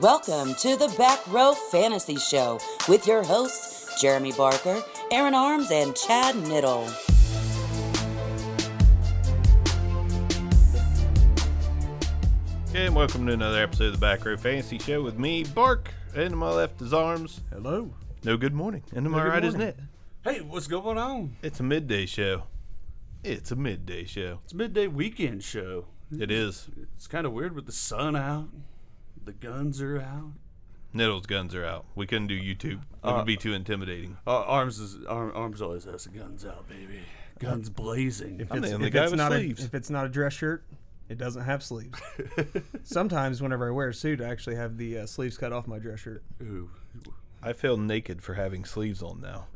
Welcome to the Back Row Fantasy Show with your hosts, Jeremy Barker, Aaron Arms, and Chad Niddle. Okay, and welcome to another episode of the Back Row Fantasy Show with me, Bark, and to my left is Arms. Hello. No good morning. And to my good right is morning. Nit. Hey, what's going on? It's a midday show. It's a midday show. It's a midday weekend show. It is. It's kind of weird with the sun out. The guns are out. Niddle's guns are out. We couldn't do YouTube. It Uh, would be too intimidating. Uh, arms is arm, arms always has the guns out, baby. Guns blazing. If I'm it's, the if guy it's with not sleeves. A, if it's not a dress shirt, it doesn't have sleeves. Sometimes, whenever I wear a suit, I actually have the uh, sleeves cut off my dress shirt. Ooh. I feel naked for having sleeves on now.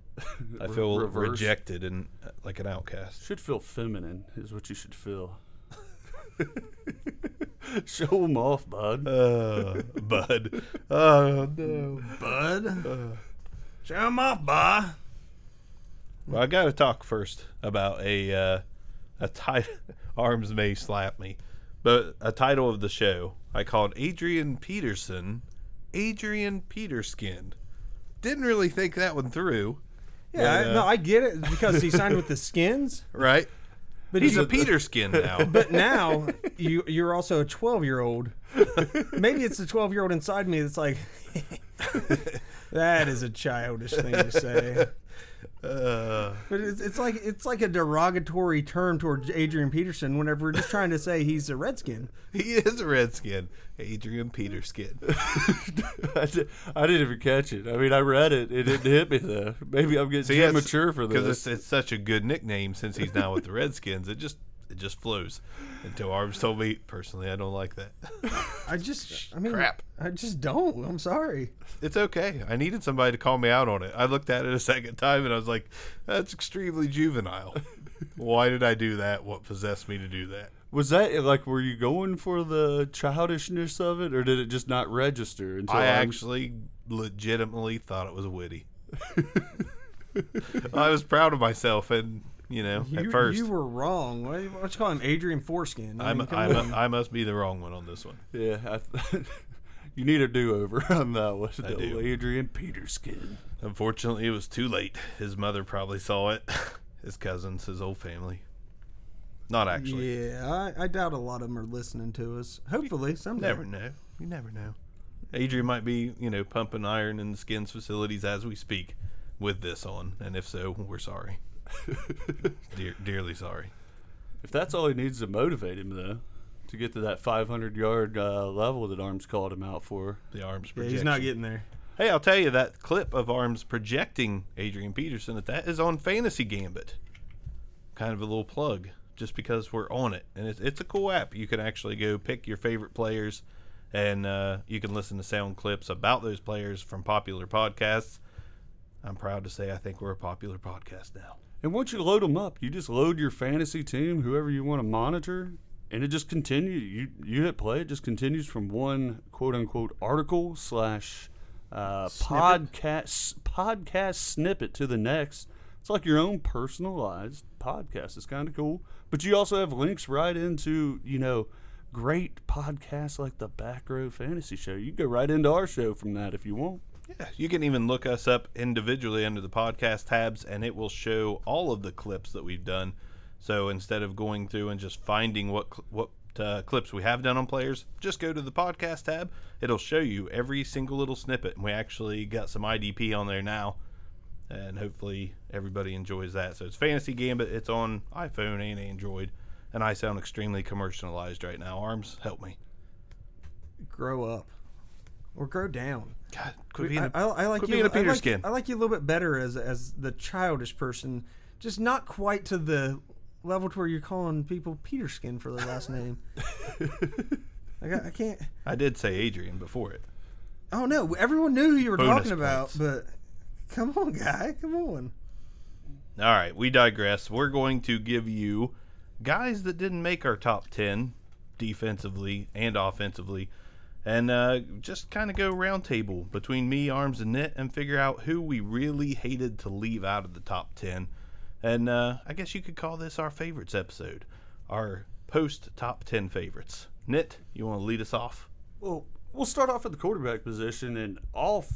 I feel reverse. rejected and uh, like an outcast. Should feel feminine is what you should feel. Show them off, bud. Uh, bud. Oh, no. Bud, show 'em off, bud. Well, I got to talk first about a uh, a title. Arms may slap me, but a title of the show I called Adrian Peterson. Adrian Peterskin. Didn't really think that one through. Yeah, I, uh, no, I get it because he signed with the Skins, Right? but He's a he- Peterskin now. But now you you're also a 12 year old. Maybe it's the 12 year old inside me that's like, that is a childish thing to say. Uh, But it's, it's like it's like a derogatory term towards Adrian Peterson whenever we're just trying to say he's a Redskin. he is a Redskin. Adrian Peterskin. I, di- I didn't even catch it. I mean, I read it. It didn't hit me though. Maybe I'm getting too mature for because this. it's, it's such a good nickname since he's now with the Redskins. It just it just flows. Until Arms told me personally, I don't like that. I just, I mean, Crap. I just don't. I'm sorry. It's okay. I needed somebody to call me out on it. I looked at it a second time and I was like, that's extremely juvenile. Why did I do that? What possessed me to do that? Was that like, were you going for the childishness of it, or did it just not register until I I'm- actually legitimately thought it was witty. I was proud of myself, and you know, You, at first, you were wrong. Why, why don't you call him Adrian Foreskin? I I'm, mean, come I'm, on. I must be the wrong one on this one. Yeah, I you need a do-over on that one. I do. Adrian Peterskin. Unfortunately, it was too late. His mother probably saw it. His cousins, his whole family. Not actually. yeah, I, I doubt a lot of them are listening to us. Hopefully, someday. Never know. You never know. Adrian might be, you know, pumping iron in the skins facilities as we speak with this on, and if so, we're sorry. Dear, dearly sorry. If that's all he needs to motivate him, though, to get to that 500-yard uh, level that Arms called him out for. The arms Yeah, he's not getting there. Hey, I'll tell you that clip of arms projecting Adrian Peterson that that is on Fantasy Gambit. Kind of a little plug, just because we're on it, and it's it's a cool app. You can actually go pick your favorite players, and uh, you can listen to sound clips about those players from popular podcasts. I'm proud to say I think we're a popular podcast now. And once you load them up, you just load your fantasy team, whoever you want to monitor, and it just continues. You you hit play, it just continues from one quote unquote article slash uh, podcast podcast snippet to the next. It's like your own personalized podcast. It's kind of cool, but you also have links right into you know great podcasts like the Back Row Fantasy Show. You can go right into our show from that if you want. Yeah, you can even look us up individually under the podcast tabs, and it will show all of the clips that we've done. So instead of going through and just finding what what uh, clips we have done on players, just go to the podcast tab. It'll show you every single little snippet, and we actually got some IDP on there now, and hopefully everybody enjoys that. So it's Fantasy Gambit. It's on iPhone and Android, and I sound extremely commercialized right now. Arms, help me. Grow up. Or grow down. God, quit being I, a- I, I like quit you. being a I Peter like, skin. I like you a little bit better as as the childish person, just not quite to the level to where you're calling people Peter Skin for their last name. I, I can't. I did say Adrian before it. Oh no! Everyone knew who you were Bonus talking about, but come on, guy, come on. All right, we digress. We're going to give you guys that didn't make our top 10 defensively and offensively and uh, just kind of go roundtable between me, Arms, and Knit and figure out who we really hated to leave out of the top 10. And uh, I guess you could call this our favorites episode, our post top 10 favorites. Nit, you want to lead us off? Well, we'll start off at the quarterback position, and all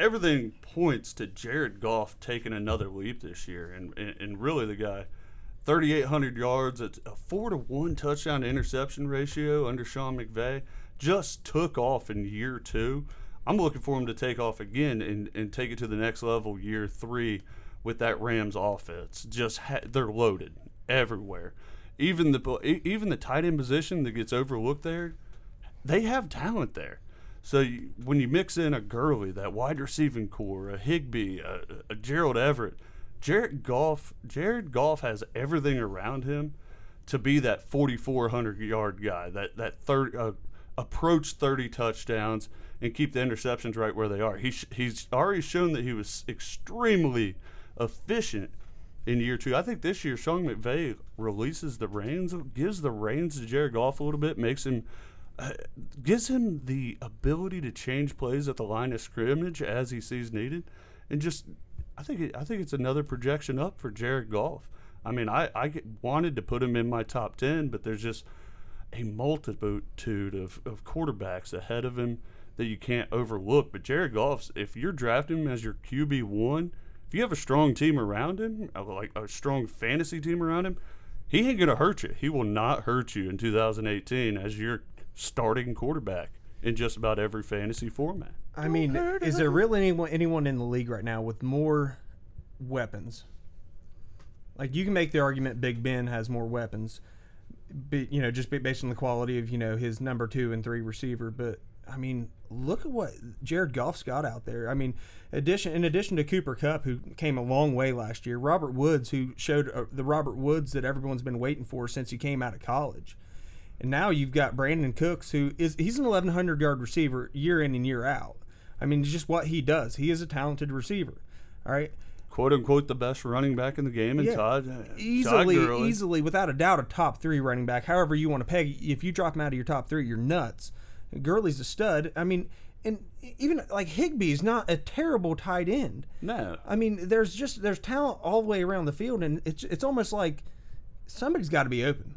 everything points to Jared Goff taking another leap this year, and and, really the guy. 3,800 yards, a four to one touchdown to interception ratio under Sean McVay, just took off in year two. I'm looking for him to take off again and, and take it to the next level year three with that Rams offense. Just ha- they're loaded everywhere. Even the even the tight end position that gets overlooked there, they have talent there. So you, when you mix in a Gurley, that wide receiving corps, a Higbee, a, a Gerald Everett, Jared Goff, Jared Goff has everything around him to be that 4,400 yard guy, that that third uh, approach 30 touchdowns and keep the interceptions right where they are. He sh- he's already shown that he was extremely efficient in year two. I think this year Sean McVay releases the reins, gives the reins to Jared Goff a little bit, makes him uh, gives him the ability to change plays at the line of scrimmage as he sees needed, and just I think it, I think it's another projection up for Jared Goff. I mean, I I wanted to put him in my top ten, but there's just a multitude of, of quarterbacks ahead of him that you can't overlook. But Jared Goff's, if you're drafting him as your QB one, if you have a strong team around him, uh, like a strong fantasy team around him, he ain't gonna hurt you. He will not hurt you in 2018 as your starting quarterback in just about every fantasy format. I mean, is there really anyone anyone in the league right now with more weapons? Like you can make the argument Big Ben has more weapons, but you know just based on the quality of you know his number two and three receiver. But I mean, look at what Jared Goff's got out there. I mean, addition in addition to Cooper Kupp, who came a long way last year, Robert Woods, who showed uh, the Robert Woods that everyone's been waiting for since he came out of college. And now you've got Brandin Cooks, who is he's an 1100 yard receiver year in and year out. I mean, just what he does. He is a talented receiver. All right, Quote unquote the best running back in the game, and Yeah. Todd uh, easily, Todd Gurley. easily, without a doubt, a top three running back. However you want to peg. If you drop him out of your top three, you're nuts. Gurley's a stud. I mean, and even like Higbee's not a terrible tight end. No, I mean, there's just there's talent all the way around the field, and it's it's almost like somebody's got to be open.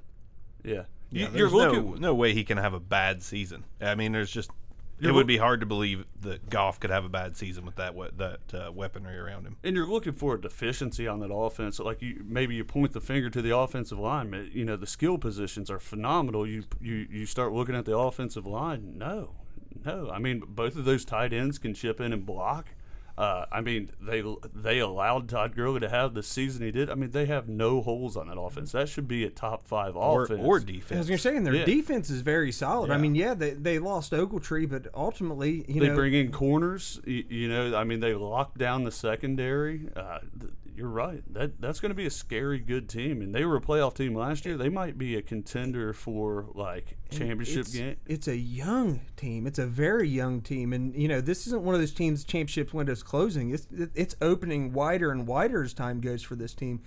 yeah, Yeah, You- you're there's looking. no, no way he can have a bad season. I mean, there's just it would be hard to believe that Goff could have a bad season with that we- that uh, weaponry around him. and you're looking for a deficiency on that offense. Like you, maybe you point the finger to the offensive line. but, You know, the skill positions are phenomenal. You you you start looking at the offensive line. No, no. I mean, both of those tight ends can chip in and block. Uh, I mean, they they allowed Todd Gurley to have the season he did. I mean, they have no holes on that offense. That should be a top five Or, offense. or As defense. you're saying, their Yeah. defense is very solid. I mean, yeah, they, they lost Ogletree, but ultimately, you they know, bring in corners. You, you know, I mean, they lock down the secondary. Uh, th- you're right. That that's going to be a scary good team, and they were a playoff team last year. They might be a contender for like championship it's, game. it's a young team. It's a very young team, and you know this isn't one of those teams. Championship window's closing. It's it's opening wider and wider as time goes for this team.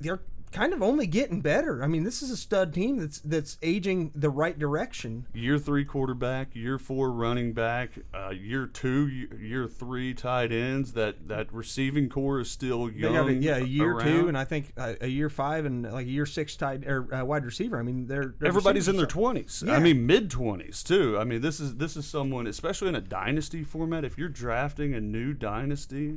They're kind of only getting better. I mean, this is a stud team that's that's aging the right direction. Year three quarterback, year four running back, uh, year two, year, three tight ends. That that receiving corps is still They young. got a, yeah, a year around. two, and I think a, a year five, and like a year six tight or uh, wide receiver. I mean, they're, their Everybody's in their twenties. Yeah. I mean, mid twenties too. I mean, this is this is someone, especially in a dynasty format. If you're drafting a new dynasty,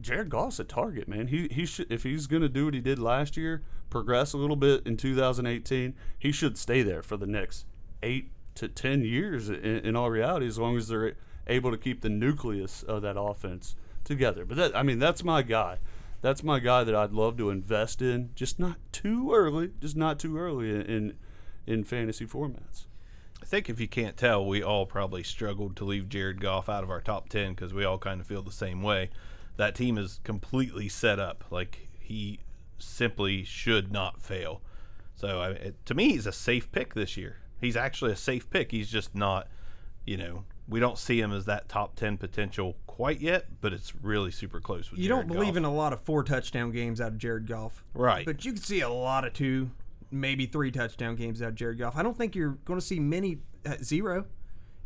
Jared Goff's a target, man. He he should if he's to do what he did last year, progress a little bit in 2018. He should stay there for the next eight to ten years. In, in all reality, as long as they're able to keep the nucleus of that offense together. But that I mean, that's my guy. That's my guy that I'd love to invest in, just not too early, just not too early in in, in fantasy formats. I think if you can't tell, we all probably struggled to leave Jared Goff out of our top 10 because we all kind of feel the same way. That team is completely set up. Like, he simply should not fail. So, I, it, to me, he's a safe pick this year. He's actually a safe pick. He's just not, you know, we don't see him as that top 10 potential quite yet, but it's really super close with You Jared don't believe Goff. in a lot of four touchdown games out of Jared Goff, Right. But you can see a lot of two, maybe three touchdown games out of Jared Goff. I don't think you're going to see many at zero.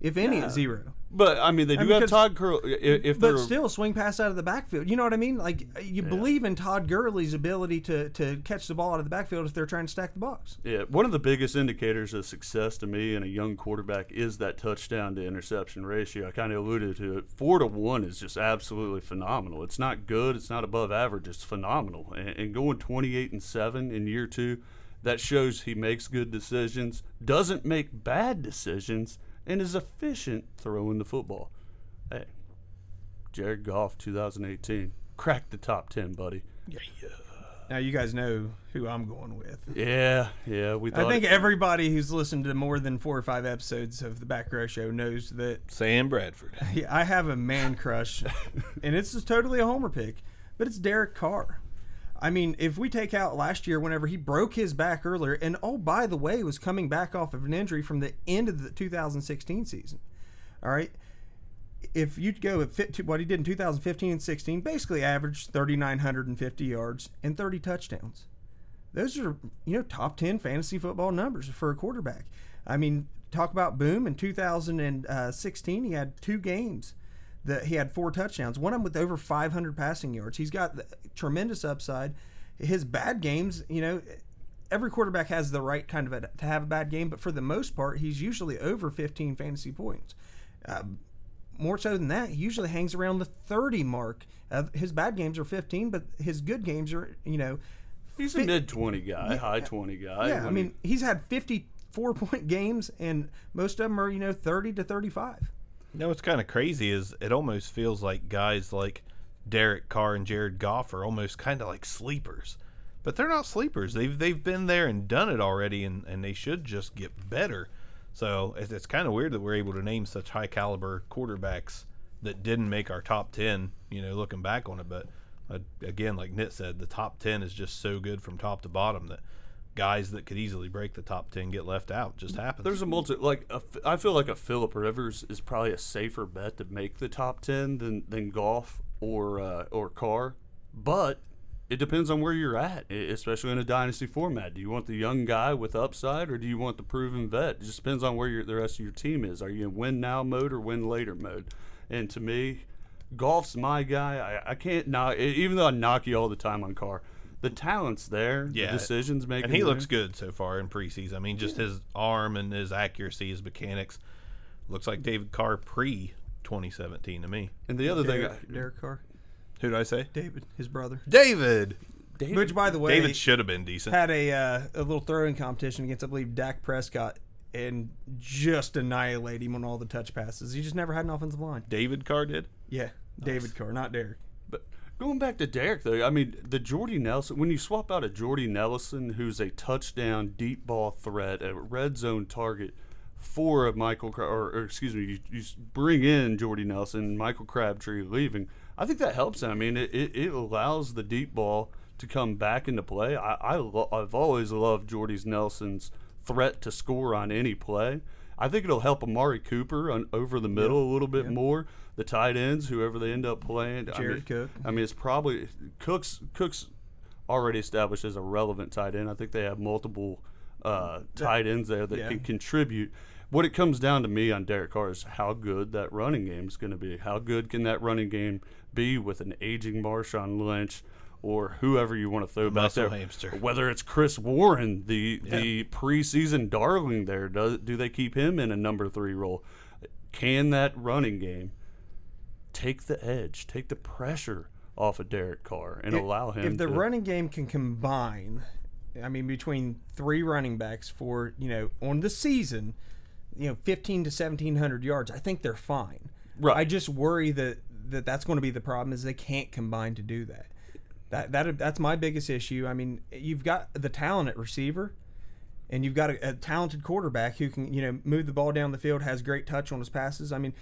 If any, at zero. But I mean, they do mean, have because- Todd Curl. If, if But they're still, swing pass out of the backfield. You know what I mean? Like uh, you believe in Todd Gurley's ability to to catch the ball out of the backfield if they're trying to stack the box. Yeah, one of the biggest indicators of success to me in a young quarterback is that touchdown to interception ratio. I kind of alluded to it. Four to one is just absolutely phenomenal. It's not good. It's not above average. It's phenomenal. And, and going twenty eight and seven in year two, that shows he makes good decisions, doesn't make bad decisions, and is efficient throwing the football. Hey, Jared Goff, 2018, cracked the top ten, buddy. Yeah, yeah. Now you guys know who I'm going with. Yeah, yeah. We thought I think it- everybody who's listened to more than four or five episodes of the Back Row Show knows that Sam Bradford. Yeah, I have a man crush, and it's just totally a homer pick, but it's Derek Carr. I mean, if we take out last year, whenever he broke his back earlier, and oh, by the way, was coming back off of an injury from the end of the 2016 season. All right. If you go at what he did in 2015 and 16, basically averaged 3,950 yards and 30 touchdowns. Those are, you know, top 10 fantasy football numbers for a quarterback. I mean, talk about boom in 2016, he had two games that he had four touchdowns, one of them with over 500 passing yards. He's got the tremendous upside. His bad games, you know, every quarterback has the right kind of a, to have a bad game, but for the most part, he's usually over 15 fantasy points. Uh, more so than that, he usually hangs around the 30 mark. Uh, his bad games are 15, but his good games are, you know, He's a mid twenty guy, high twenty guy. yeah. I mean, he's had 54 point games, and most of them are, you know, 30 to 35. You know what's kind of crazy is it almost feels like guys like Derek Carr and Jared Goff are almost kind of like sleepers, but they're not sleepers. They've they've been there and done it already, and, and they should just get better. So it's, it's kind of weird that we're able to name such high caliber quarterbacks that didn't make our top ten. You know, looking back on it, but uh, again, like Nit said, the top ten is just so good from top to bottom that guys that could easily break the top ten get left out. Just happens. there's a multi like a, I feel like a Philip Rivers is probably a safer bet to make the top ten than than Goff or uh, or Carr, but it depends on where you're at, especially in a dynasty format. Do you want the young guy with upside, or do you want the proven vet? It just depends on where the rest of your team is. Are you in win now mode or win later mode? And to me, Goff's my guy. I, I can't knock, even though I knock you all the time on Carr. The talent's there. Yeah. The decisions making. and he there. looks good so far in preseason. I mean, just his arm and his accuracy, his mechanics, looks like David Carr pre 2017 to me. And the other thing, Derek, Derek Carr, Who did I say? David, his brother. David. David, Which, by the way, David should have been decent. had a uh, a little throwing competition against, I believe, Dak Prescott, and just annihilate him on all the touch passes. He just never had an offensive line. David Carr did. Yeah, David Carr, not Derek. Going back to Derek, though, I mean, the Jordy Nelson, when you swap out a Jordy Nelson, who's a touchdown, deep ball threat, a red zone target, for a Michael, or, or excuse me, you, you bring in Jordy Nelson, Michael Crabtree leaving, I think that helps him. I mean, it, it, it allows the deep ball to come back into play. I, I lo- I've always loved Jordy Nelson's threat to score on any play. I think it'll help Amari Cooper on, over the middle a little bit more. The tight ends, whoever they end up playing. I Jared mean, Cook. I mean, it's probably Cook's Cook's already established as a relevant tight end. I think they have multiple uh, tight ends there that yeah. can contribute. What it comes down to me on Derek Carr is how good that running game is going to be. How good can that running game be with an aging Marshawn Lynch or whoever you want to throw back Muscle there? hamster. Whether it's Chris Warren, the the preseason darling there, does do they keep him in a number three role? Can that running game take the edge, take the pressure off of Derek Carr, and If- allow him? If the to, running game can combine, I mean, between three running backs for you know on the season, you know, fifteen to seventeen hundred yards, I think they're fine. Right. I just worry that, that that's going to be the problem is they can't combine to do that. That that that's my biggest issue. I mean, you've got the talent at receiver, and you've got a, a talented quarterback who can you know move the ball down the field, has great touch on his passes. I mean,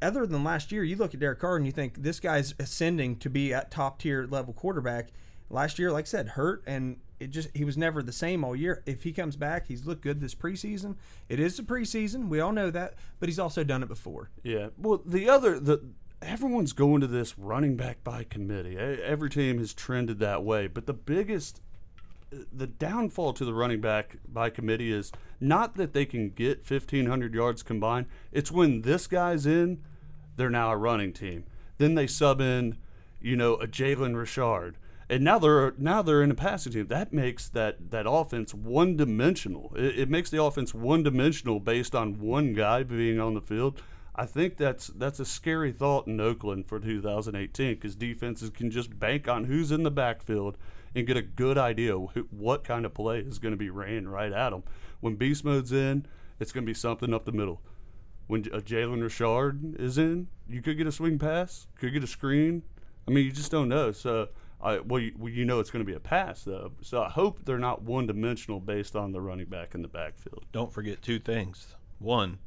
other than last year, you look at Derek Carr and you think this guy's ascending to be at top tier level quarterback. Last year, like I said, hurt and it just he was never the same all year. If he comes back, he's looked good this preseason. It is the preseason, we all know that, but he's also done it before. Yeah. Well, the other the everyone's going to this running back by committee. Every team has trended that way, but the biggest the downfall to the running back by committee is not that they can get 1,500 yards combined. It's when this guy's in, they're now a running team. Then they sub in, you know, a Jalen Richard, and now they're now they're in a passing team. That makes that that offense one dimensional. It, it makes the offense one dimensional based on one guy being on the field. I think that's that's a scary thought in Oakland for 2018 because defenses can just bank on who's in the backfield and get a good idea what kind of play is going to be ran right at them. When beast mode's in, it's going to be something up the middle. When a uh, Jalen Richard is in, you could get a swing pass, could get a screen. I mean, you just don't know. So, I, well, you, well, you know it's going to be a pass though. So I hope they're not one dimensional based on the running back in the backfield. Don't forget two things. One,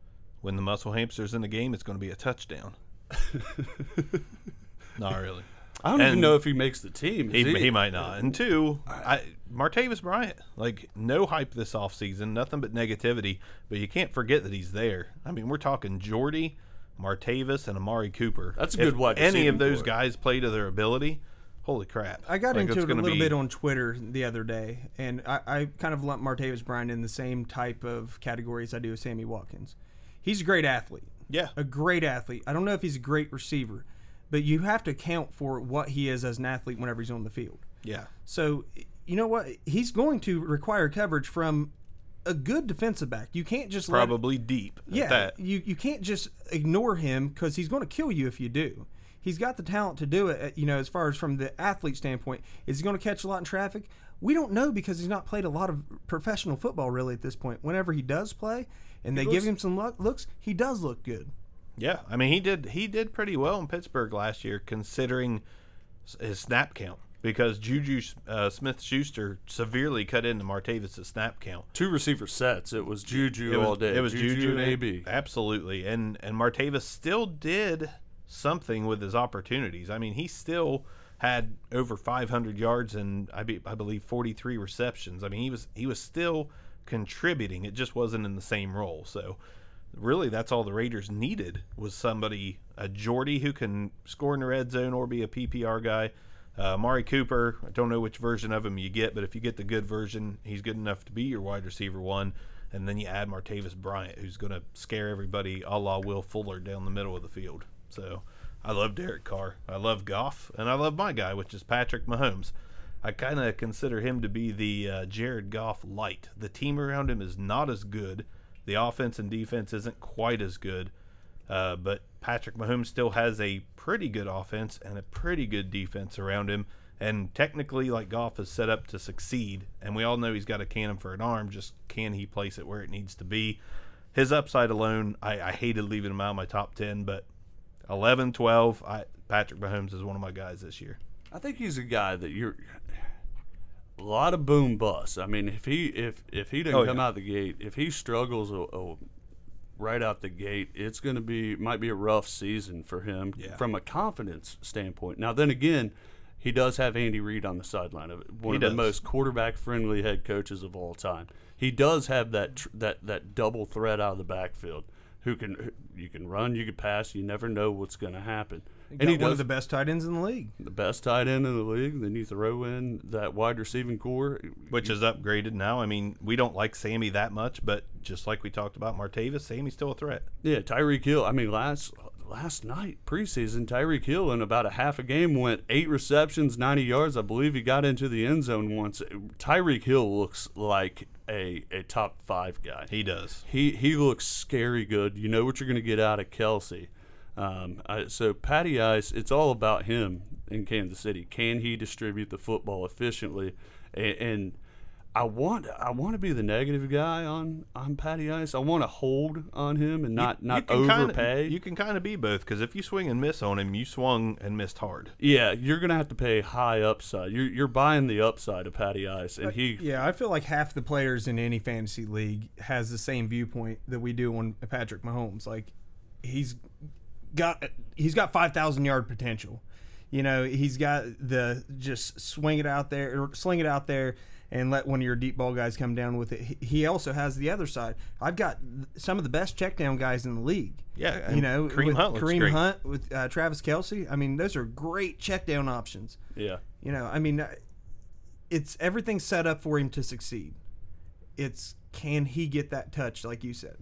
when the muscle hamster's in the game, it's going to be a touchdown. Not really. I don't even know if he makes the team. He, Is he might not. And two, I, Martavis Bryant, like no hype this offseason, nothing but negativity. But you can't forget that he's there. I mean, we're talking Jordy, Martavis, and Amari Cooper. That's a good one. Any of those guys play to their ability. Holy crap! I got Like, into it a little be- bit on Twitter the other day, and I, I kind of lump Martavis Bryant in the same type of categories I do with Sammy Watkins. He's a great athlete. Yeah, a great athlete. I don't know if he's a great receiver, but you have to account for what he is as an athlete whenever he's on the field. yeah. So, you know what? He's going to require coverage from a good defensive back. You can't just Probably deep. at yeah, you you can't just ignore him because he's going to kill you if you do. He's got the talent to do it. uh, You know, as far as from the athlete standpoint, is he going to catch a lot in traffic? We don't know because he's not played a lot of professional football really at this point. Whenever he does play, and they give him some look, looks, he does look good. Yeah, I mean he did he did pretty well in Pittsburgh last year considering his snap count because Juju uh, Smith Schuster severely cut into Martavis' snap count. two receiver sets. It was Juju It was, all day. It was Juju, and AB. absolutely, and and Martavis still did something with his opportunities. I mean, he still had over 500 yards and I, be, I believe 43 receptions. I mean, he was he was still contributing. It just wasn't in the same role. So really that's all the Raiders needed was somebody a Jordy who can score in the red zone or be a PPR guy. Uh, Amari Cooper, I don't know which version of him you get, but if you get the good version, he's good enough to be your wide receiver one. And then you add Martavis Bryant, who's going to scare everybody a la Will Fuller down the middle of the field. So I love Derek Carr. I love Goff. And I love my guy, which is Patrick Mahomes. I kind of consider him to be the uh, Jared Goff light. The team around him is not as good. The offense and defense isn't quite as good. Uh, but Patrick Mahomes still has a pretty good offense and a pretty good defense around him. And technically, like Goff is set up to succeed. And we all know he's got a cannon for an arm. Just can he place it where it needs to be? His upside alone, I, I hated leaving him out of my top 10, but 11, 12, I, Patrick Mahomes is one of my guys this year. I think he's a guy that you're a lot of boom bust. I mean, if he if if he didn't Oh, come yeah. out the gate, if he struggles right out the gate, it's going to be might be a rough season for him Yeah. from a confidence standpoint. Now, then again, he does have Andy Reid on the sideline of it, one He of does. the most quarterback friendly head coaches of all time. He does have that tr- that that double threat out of the backfield. Who can you can run, you can pass. You never know what's going to happen. Got And he one does of the best tight ends in the league. the best tight end in the league. Then you throw in that wide receiving corps. which is upgraded now. I mean, we don't like Sammy that much, but just like we talked about Martavis, Sammy's still a threat. Yeah, Tyreek Hill. I mean, last last night preseason, Tyreek Hill in about a half a game went eight receptions, ninety yards. I believe he got into the end zone once. Tyreek Hill looks like a a top five guy. He does. He he looks scary good. You know what you're going to get out of Kelce. Um, I, so Patty Ice, it's all about him in Kansas City. Can he distribute the football efficiently? And, and I want I want to be the negative guy on on Patty Ice. I want to hold on him and not not can kinda- overpay. you can kind of be both because if you swing and miss on him, you swung and missed hard. yeah, you're gonna have to pay high upside. You're you're buying the upside of Patty Ice, and he Yeah, I feel like half the players in any fantasy league has the same viewpoint that we do on Patrick Mahomes. Like he's got he's got 5,000 yard potential. You know, he's got the just swing it out there or sling it out there and let one of your deep ball guys come down with it. He- also has the other side. I've got some of the best check down guys in the league. Yeah, you know, Kareem with Hunt Kareem. Hunt with uh, Travis Kelce. I mean, those are great check down options. yeah. You know, I mean, uh, it's everything set up for him to succeed. It's can he get that touch, like you said?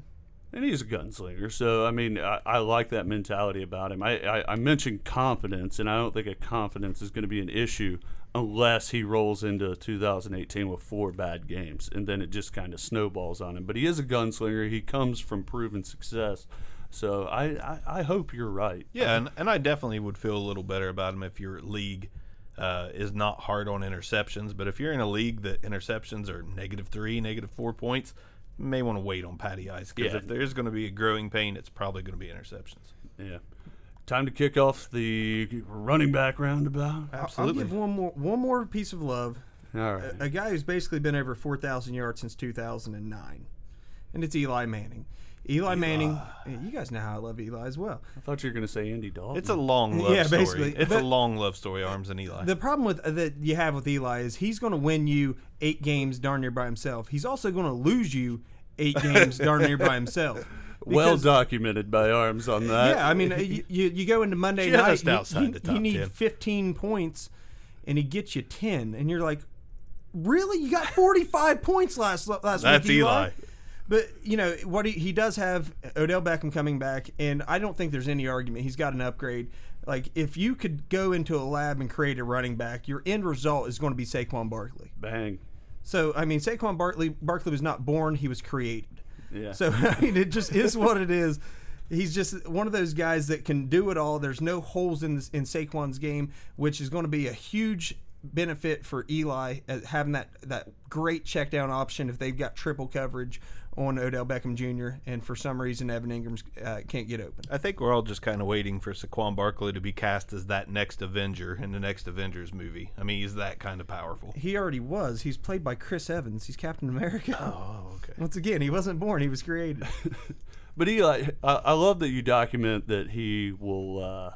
And he's a gunslinger, so I mean, I, I like that mentality about him. I, I, I mentioned confidence, and I don't think a confidence is going to be an issue unless he rolls into 2018 with four bad games, and then it just kind of snowballs on him. But he is a gunslinger. He comes from proven success, so I, I, I hope you're right. Yeah, and, and I definitely would feel a little better about him if your league uh, is not hard on interceptions. But if you're in a league that interceptions are negative three, negative four points, may want to wait on Patty Ice because Yeah. if there's going to be a growing pain, it's probably going to be interceptions. Yeah. Time to kick off the running back roundabout. Absolutely. I'll give one more one more piece of love. All right. A, a guy who's basically been over 4,000 yards since 2009, and it's Eli Manning. Eli, Manning, yeah, you guys know how I love Eli as well. I thought you were going to say Andy Dalton. It's a long love Yeah, story. basically. It's a long love story, Arms and Eli. The problem with that you have with Eli is he's going to win you eight games darn near by himself. He's also going to lose you eight games darn near by himself. well documented by Arms on that. Yeah, I mean, uh, you, you you go into Monday Just night, outside you, the you, top you need 10. 15 points, and he gets you 10, and you're like, really? You got 45 points last last That's week, Eli. Eli. But you know what? He, he does have Odell Beckham coming back, and I don't think there's any argument. He's got an upgrade. Like if you could go into a lab and create a running back, your end result is going to be Saquon Barkley. Bang. So I mean, Saquon Barkley Barkley was not born; he was created. Yeah. So I mean, it just is what it is. He's just one of those guys that can do it all. There's no holes in this, in Saquon's game, which is going to be a huge benefit for Eli uh, having that that great check down option if they've got triple coverage on Odell Beckham Jr. and for some reason Evan Engram's uh, can't get open. I think we're all just kind of waiting for Saquon Barkley to be cast as that next Avenger in the next Avengers movie. I mean, he's that kind of powerful. He already was. He's played by Chris Evans. He's Captain America. Oh, okay. Once again, he wasn't born; he was created. But Eli, I, I love that you document that he will uh,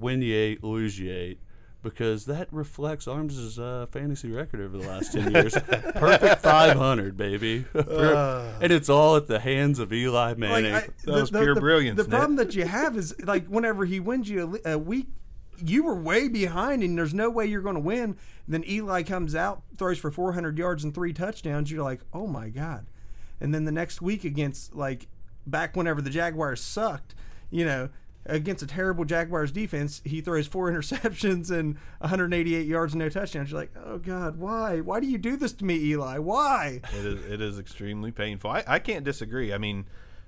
win you eight, lose you eight, because that reflects Arms' uh, fantasy record over the last 10 years. Perfect 500, baby. and it's all at the hands of Eli Manning. I- That was pure brilliance, The Nick. problem that you have is like whenever he wins you a, a week, you were way behind, and there's no way you're going to win. Then Eli comes out, throws for 400 yards and three touchdowns. You're like, oh my god! And then the next week against like back whenever the Jaguars sucked, you know. Against a terrible Jaguars defense, he throws four interceptions and 188 yards and no touchdowns. You're like, oh God, why? Why do you do this to me, Eli? Why? It is it is extremely painful. I, I can't disagree. I mean,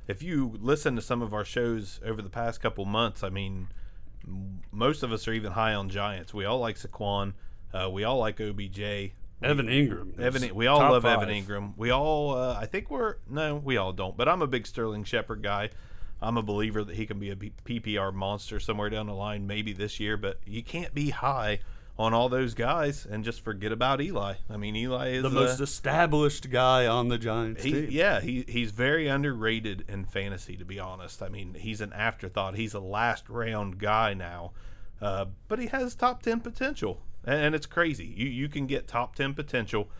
if you listen to some of our shows over the past couple months, I mean, most of us are even high on Giants. We all like Saquon. Uh, we all like OBJ. Evan Engram. Evan, we all love five. Evan Engram. We all, uh, I think we're no, we all don't. But I'm a big Sterling Shepard guy. I'm a believer that he can be a PPR monster somewhere down the line, maybe this year. But you can't be high on all those guys and just forget about Eli. I mean, Eli is The most established guy on the Giants he, team. yeah, he he's very underrated in fantasy, to be honest. I mean, he's an afterthought. He's a last round guy now, uh, but he has top ten potential, and, and it's crazy. You you can get top ten potential.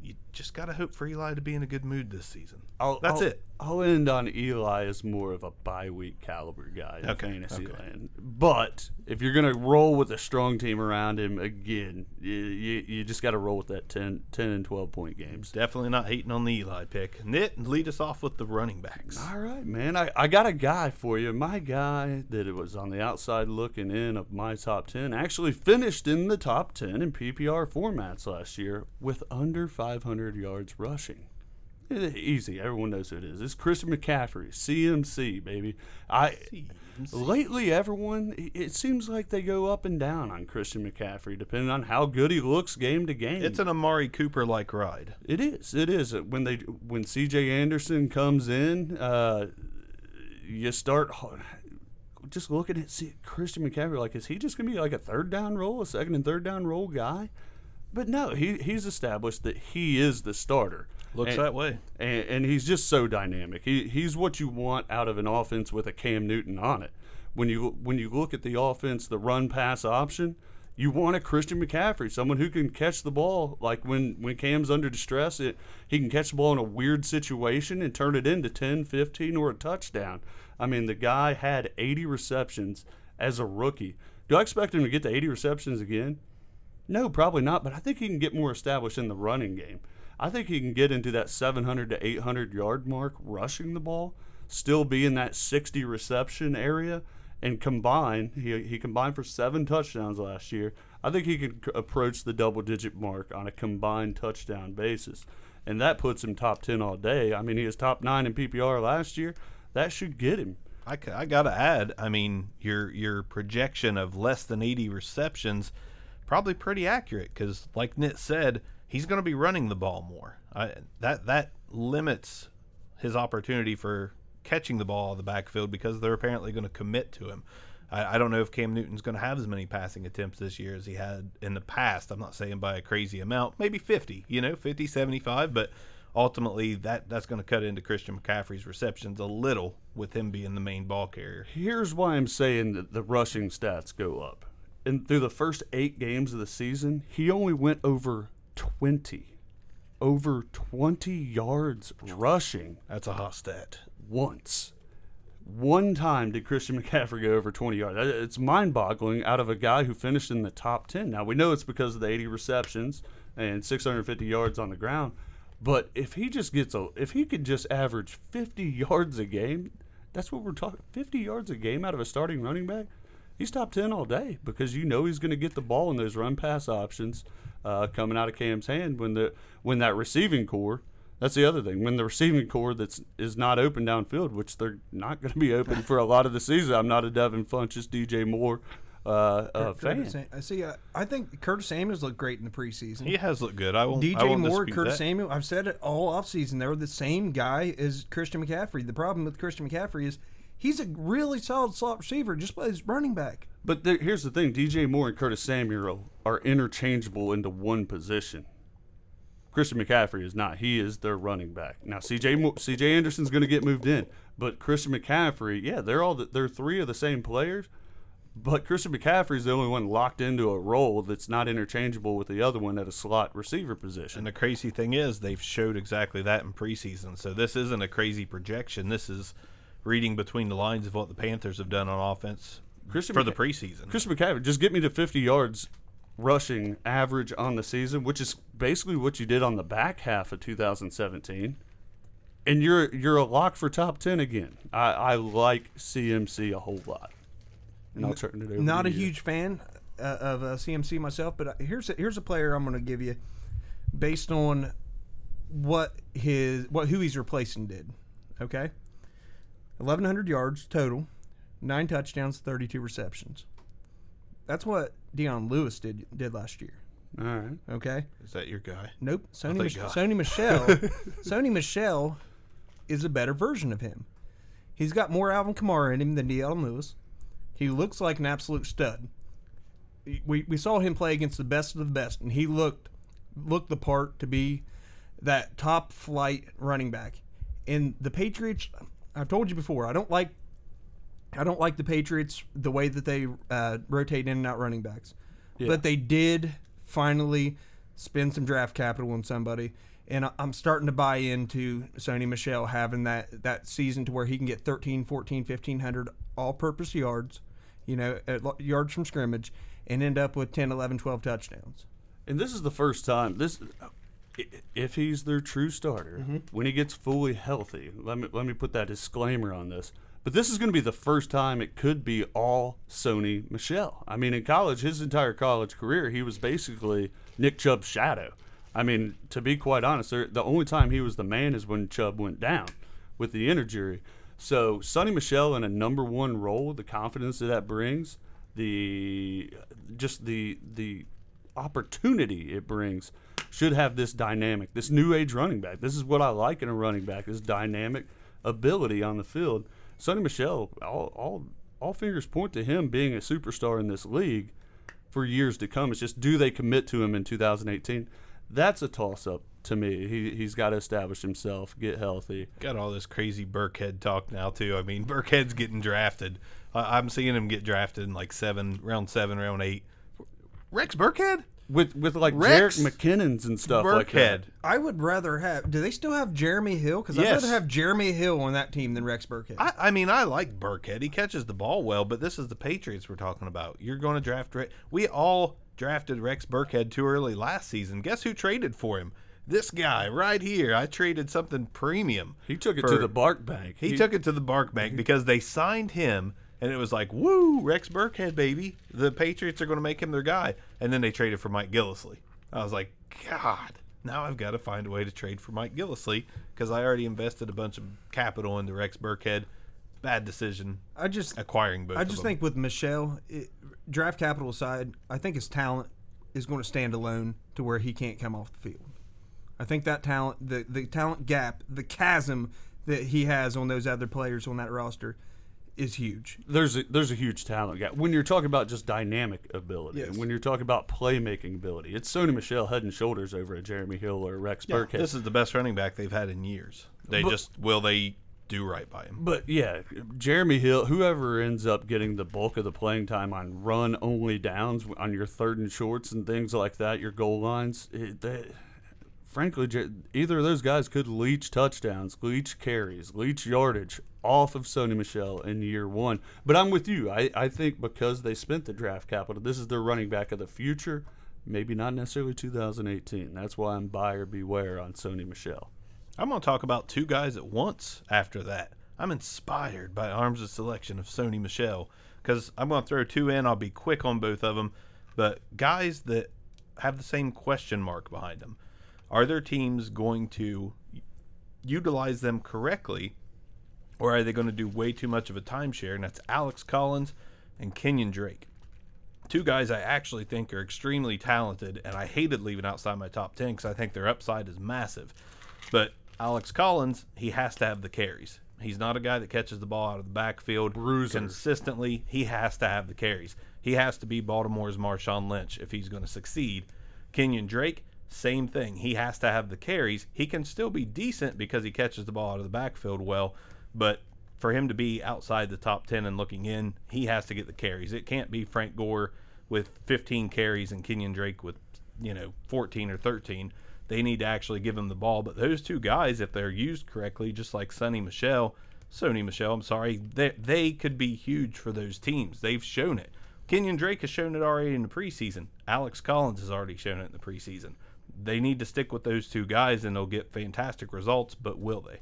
You just gotta hope for Eli to be in a good mood this season. I'll- That's I'll- it. I'll end on Eli as more of a bye week caliber guy in Okay, fantasy okay. land. But if you're going to roll with a strong team around him, again, you, you, you just got to roll with that 10, 10 and 12 point games. Definitely not hating on the Eli pick. Nit, lead us off with the running backs. All right, man. I, I got a guy for you. My guy that it was on the outside looking in of my top 10 actually finished in the top 10 in PPR formats last year with under 500 yards rushing. Eh, Easy. Everyone knows who it is. It's Christian McCaffrey, CMC, baby. I lately everyone it- seems like they go up and down on Christian McCaffrey depending on how good he looks game to game. It's an Amari Cooper like ride. It is. It is. When they when C.J. Anderson comes in, uh, you start just looking at see, Christian McCaffrey. Like, is he just gonna be like a third down role, a second and third down role guy? But no, he he's established that he is the starter. Looks And- that way. and, and he's just so dynamic. He he's what you want out of an offense with a Cam Newton on it. When you when you look at the offense, the run pass option, you want a Christian McCaffrey, someone who can catch the ball. Like when when Cam's under distress, it he can catch the ball in a weird situation and turn it into 10, 15, or a touchdown. I mean, the guy had 80 receptions as a rookie. Do I expect him to get to 80 receptions again? No, probably not. But I think he can get more established in the running game. I think he can get into that 700 to 800 yard mark rushing the ball, still be in that 60 reception area, and combine. He, he combined for seven touchdowns last year. I think he could approach the double digit mark on a combined touchdown basis. And that puts him top 10 all day. I mean, he was top nine in PPR last year. That should get him. I, I gotta add. I mean, your your projection of less than 80 receptions probably pretty accurate because, like Nit said, he's going to be running the ball more. I, that that limits his opportunity for catching the ball of the backfield because they're apparently going to commit to him. I, I don't know if Cam Newton's going to have as many passing attempts this year as he had in the past. I'm not saying by a crazy amount, maybe 50, you know, 50, 75, but ultimately that that's going to cut into Christian McCaffrey's receptions a little with him being the main ball carrier. Here's why I'm saying that the rushing stats go up. And through the first eight games of the season, he only went over 20. Over 20 yards rushing That's a hot stat. once. One time did Christian McCaffrey go over 20 yards. It's mind boggling out of a guy who finished in the top 10. Now, we know it's because of the 80 receptions and 650 yards on the ground. But if he just gets a, if he could just average 50 yards a game, that's what we're talking. 50 yards a game out of a starting running back, he's top 10 all day because you know he's going to get the ball in those run pass options uh, coming out of Cam's hand when the when that receiving corps. That's the other thing. When the receiving corps that's is not open downfield, which they're not going to be open for a lot of the season. I'm not a Devin Funchess, DJ Moore uh, uh, fan. Curtis, Sam- I see. Uh, I think Curtis Samuels looked great in the preseason. He has looked good. I won't. I DJ won't Moore, Curtis that. Samuel. I've said it all offseason. They're the same guy as Christian McCaffrey. The problem with Christian McCaffrey is he's a really solid slot receiver, just plays running back. But there, here's the thing: DJ Moore and Curtis Samuel are interchangeable into one position. Christian McCaffrey is not. He is their running back. Now CJ Mo- CJ Anderson's going to get moved in, but Christian McCaffrey, yeah, they're all the, they're three of the same players. But Christian McCaffrey is the only one locked into a role that's not interchangeable with the other one at a slot receiver position. And the crazy thing is, they've showed exactly that in preseason. So this isn't a crazy projection. This is reading between the lines of what the Panthers have done on offense Christian for the preseason. Christian McCaffrey, just get me to 50 yards rushing average on the season, which is basically what you did on the back half of 2017. And you're you're a lock for top 10 again. I, I like CMC a whole lot. And I'll turn it over Not to a you. huge fan uh, of uh, CMC myself, but uh, here's a, here's a player I'm going to give you based on what his what who he's replacing did. Okay, 1,100 yards total, nine touchdowns, 32 receptions. That's what Dion Lewis did did last year. All right. Okay. Is that your guy? Nope. Sony, Mich- Sony Michel. Sony Michel is a better version of him. He's got more Alvin Kamara in him than Dion Lewis. He looks like an absolute stud. We, we saw him play against the best of the best, and he looked looked the part to be that top flight running back. And the Patriots, I've told you before, I don't like I don't like the Patriots the way that they uh, rotate in and out running backs. But they did finally spend some draft capital on somebody. And I'm starting to buy into Sony Michel having that, that season to where he can get 13, 14, 1500 all purpose yards, you know, yards from scrimmage, and end up with 10, 11, 12 touchdowns. And this is the first time this if he's their true starter, mm-hmm. when he gets fully healthy. Let me let me put that disclaimer on this. But this is going to be the first time it could be all Sony Michel. I mean, in college, his entire college career, he was basically Nick Chubb's shadow. I mean, to be quite honest, the only time he was the man is when Chubb went down with the injury. So, Sony Michel in a number one role, the confidence that that brings, the just the the opportunity it brings should have this dynamic, this new age running back. This is what I like in a running back: this dynamic ability on the field. Sony Michel, all all all fingers point to him being a superstar in this league for years to come. It's just do they commit to him in 2018? That's a toss up to me. He he's got to establish himself, get healthy. Got all this crazy Burkhead talk now too. I mean, Burkhead's getting drafted. I'm seeing him get drafted in like seven, round seven, round eight. Rex Burkhead, With with like Rex Jerick McKinnon's and stuff like that. Burkhead. I would rather have. Do they still have Jeremy Hill? Because I'd Yes. rather have Jeremy Hill on that team than Rex Burkhead. I, I mean, I like Burkhead. He catches the ball well, but this is the Patriots we're talking about. You're going to draft. Re- we all drafted Rex Burkhead too early last season. Guess who traded for him? This guy right here. I traded something premium. He took it for- to the Bark Bank. He, took it to the Bark Bank because they signed him, and it was like, woo, Rex Burkhead, baby. The Patriots are going to make him their guy. And then they traded for Mike Gillislee. I was like, God, now I've got to find a way to trade for Mike Gillislee because I already invested a bunch of capital into Rex Burkhead. Bad decision I just acquiring both. I just think with Michel, it, draft capital aside, I think his talent is going to stand alone to where he can't come off the field. I think that talent, the the talent gap, the chasm that he has on those other players on that roster, is huge. there's a, there's a huge talent gap. When you're talking about just dynamic ability, Yes. and when you're talking about playmaking ability, it's Sony Michel head and shoulders over a Jeremy Hill or Rex Burkhead. this is the best running back they've had in years. They But- just will they do right by him. But yeah, Jeremy Hill, whoever ends up getting the bulk of the playing time on run only downs, on your third and shorts and things like that, your goal lines, it, they, frankly, either of those guys could leech touchdowns, leech carries, leech yardage off of Sony Michel in year one. But I'm with you. I, I think because they spent the draft capital, this is their running back of the future. Maybe not necessarily 2018. That's why I'm buyer beware on Sony Michel. I'm going to talk about two guys at once after that. I'm inspired by Arms' selection of Sony Michel because I'm going to throw two in. I'll be quick on both of them. But guys that have the same question mark behind them. Are their teams going to utilize them correctly or are they going to do way too much of a timeshare? And that's Alex Collins and Kenyon Drake. Two guys I actually think are extremely talented, and I hated leaving outside my top 10 because I think their upside is massive. But Alex Collins, he has to have the carries. He's not a guy that catches the ball out of the backfield Bruiser. consistently. He has to have the carries. He has to be Baltimore's Marshawn Lynch if he's going to succeed. Kenyon Drake, same thing. He has to have the carries. He can still be decent because he catches the ball out of the backfield well, but for him to be outside the top 10 and looking in, he has to get the carries. It can't be Frank Gore with 15 carries and Kenyon Drake with, you know, 14 or 13. They need to actually give him the ball. But those two guys, if they're used correctly, just like Sonny Michelle, Sony Michel, I'm sorry, they, they could be huge for those teams. They've shown it. Kenyon Drake has shown it already in the preseason. Alex Collins has already shown it in the preseason. They need to stick with those two guys and they'll get fantastic results, but will they?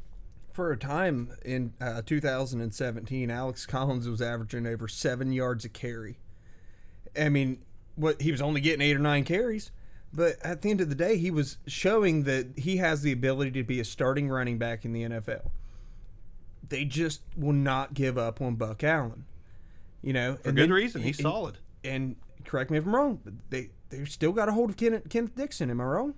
For a time in uh, 2017, Alex Collins was averaging over seven yards a carry. I mean, what he was only getting eight or nine carries, but at the end of the day, he was showing that he has the ability to be a starting running back in the NFL. They just will not give up on Buck Allen. You know, For good reason. He's solid. And correct me if I'm wrong, but they they still got a hold of Kenneth, Kenneth Dixon. Am I wrong?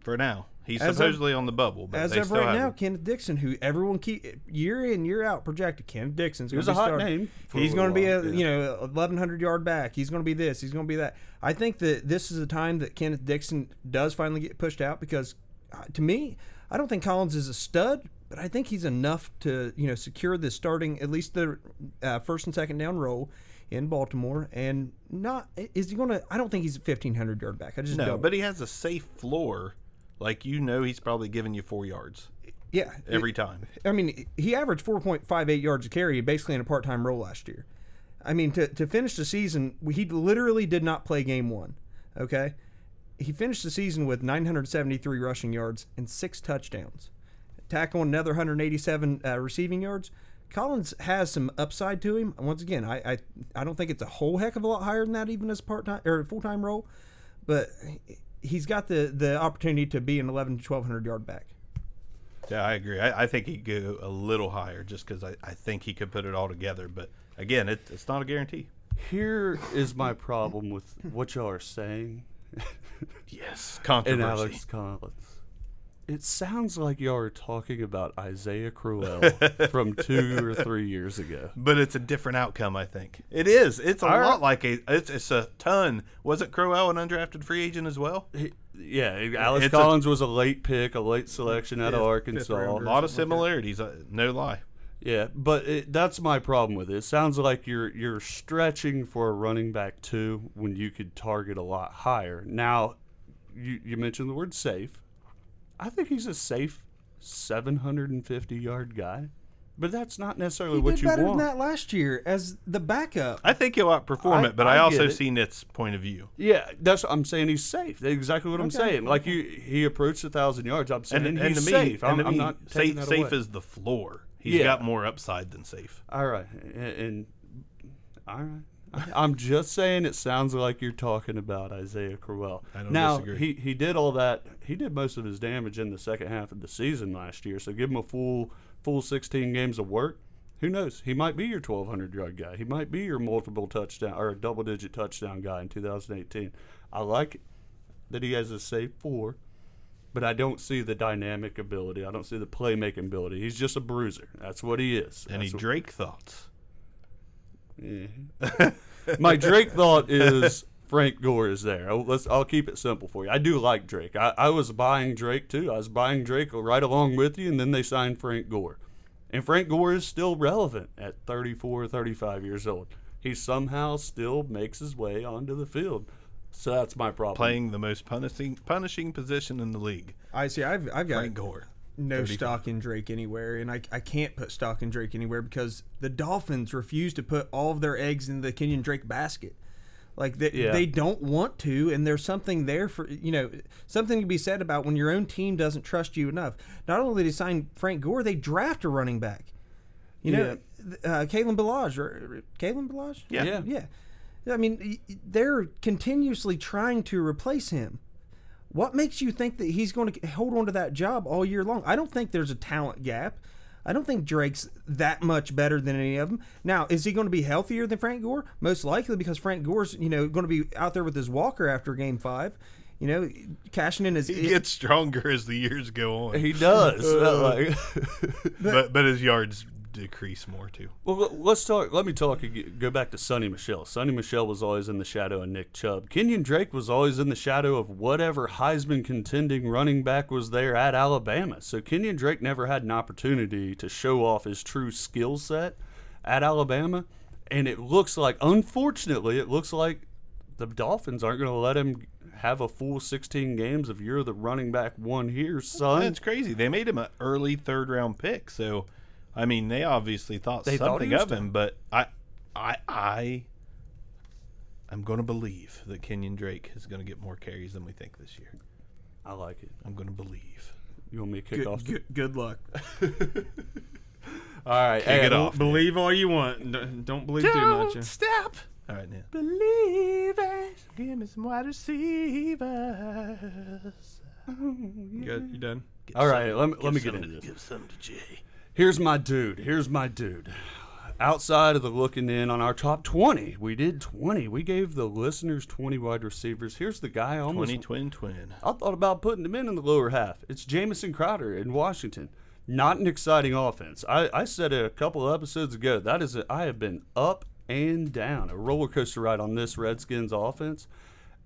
For now. He's As of- supposedly on the bubble, but As they of still right have now, him. Kenneth Dixon, who everyone keep year in year out projected, Kenneth Dixon's going was to a be hot starting. name He's going to be a yeah. you know 1100 yard back. He's going to be this. He's going to be that. I think that this is the time that Kenneth Dixon does finally get pushed out because, uh, to me, I don't think Collins is a stud, but I think he's enough to you know secure the starting at least the uh, first and second down role in Baltimore. And not is he going to? I don't think he's a 1500 yard back. I just No, don't. but he has a safe floor. Like you know, he's probably giving you four yards yeah, every time. I mean, he averaged 4.58 yards a carry basically in a part time role last year. I mean, to, to finish the season, he literally did not play game one. Okay? He finished the season with 973 rushing yards and six touchdowns. Tack on another 187 uh, receiving yards. Collins has some upside to him. Once again, I, I I don't think it's a whole heck of a lot higher than that, even as part time or full time role, but he's got the the opportunity to be an 11 to 1200 yard back. Yeah, I agree. I, I think he'd go a little higher just because I, I think he could put it all together. But again, it, it's not a guarantee. Here is my problem with what y'all are saying Yes, and controversy. Alex Collins. It sounds like y'all are talking about Isaiah Crowell from two or three years ago. But it's a different outcome, I think. It is. It's a All lot like a. It's, it's a ton. Wasn't Crowell an undrafted free agent as well? He- yeah, Alex It's a- Collins was a late pick, a late selection out of Arkansas. A lot of similarities. Uh, no lie. Yeah, but it, that's my problem with it. It sounds like you're you're stretching for a running back two when you could target a lot higher. Now, you you mentioned the word safe. I think he's a safe 750 yard guy. but that's not necessarily He what did you better want. than that last year as the backup. I think he'll outperform I- it, but I I, get also it. see Nitz's point of view. Yeah, that's I'm saying he's safe. That's exactly what I'm Okay, saying. Like you, he approached a thousand yards. I'm saying And, he's to me, safe. and I'm, to I'm me, not safe, taking that safe away. is the floor. He's Yeah. got more upside than safe. All right, and, and all right. I'm just saying it sounds like you're talking about Isaiah Crowell. I don't now, disagree. he he did all that. He did most of his damage in the second half of the season last year. So give him a full full 16 games of work. Who knows? He might be your 1200 yard guy. He might be your multiple touchdown or double digit touchdown guy in 2018. I like that he has a safe four, but I don't see the dynamic ability. I don't see the playmaking ability. He's just a bruiser. That's what he is. Any Drake thoughts? Mm-hmm. my Drake thought is Frank Gore is there. I'll, let's, I'll keep it simple for you. I do like Drake. I, I was buying Drake too. I was buying Drake right along with you, and then they signed Frank Gore. And Frank Gore is still relevant at 34, 35 years old. He somehow still makes his way onto the field. So that's my problem. Playing the most punishing punishing position in the league. I see. I've I've got Frank Gore. No 35. stock in Drake anywhere, and I, I can't put stock in Drake anywhere because the Dolphins refuse to put all of their eggs in the Kenyon Drake basket. Like they, Yeah. they don't want to, and there's something there for you know something to be said about when your own team doesn't trust you enough. Not only did they sign Frank Gore, they draft a running back. You know, uh, Kalen Ballage or Kalen Ballage. Yeah. Yeah. Yeah. I mean, y- y- they're continuously trying to replace him. What makes you think that he's going to hold on to that job all year long? I don't think there's a talent gap. I don't think Drake's that much better than any of them. Now, is he going to be healthier than Frank Gore? Most likely because Frank Gore's, you know, going to be out there with his walker after game five. You know, cashing in his. He gets stronger as the years go on, He does. Uh, but but his yards decrease more too. Well, let- let's talk. Let me talk. Go back to Sony Michel. Sony Michel was always in the shadow of Nick Chubb. Kenyon Drake was always in the shadow of whatever Heisman contending running back was there at Alabama. So Kenyon Drake never had an opportunity to show off his true skill set at Alabama. And it looks like, unfortunately, it looks like the Dolphins aren't going to let him have a full 16 games if you're the running back one here, son. That's crazy. They made him an early third round pick, so I mean they obviously thought They something was of him. But I I I I'm going to believe that Kenyon Drake is going to get more carries than we think this year. I like it. I'm going to believe. You want me to kick Good, off? good, good luck. All right. Kick it off. Believe all you want. Don't- Don't believe too much. Don't stop. All right, now. Believe it. Give me some wide receivers. Oh, good. You done? All right, let me, let me get into this. Give some to Jay. Here's my dude. Here's my dude. Outside of the looking in on our top 20, we did 20. We gave the listeners 20 wide receivers. Here's the guy I almost. Twenty twin twin. I thought about putting him in in the lower half. It's Jamison Crowder in Washington. Not an exciting offense. I, I said it a couple of episodes ago. That is, a, I have been up and down a roller coaster ride on this Redskins offense.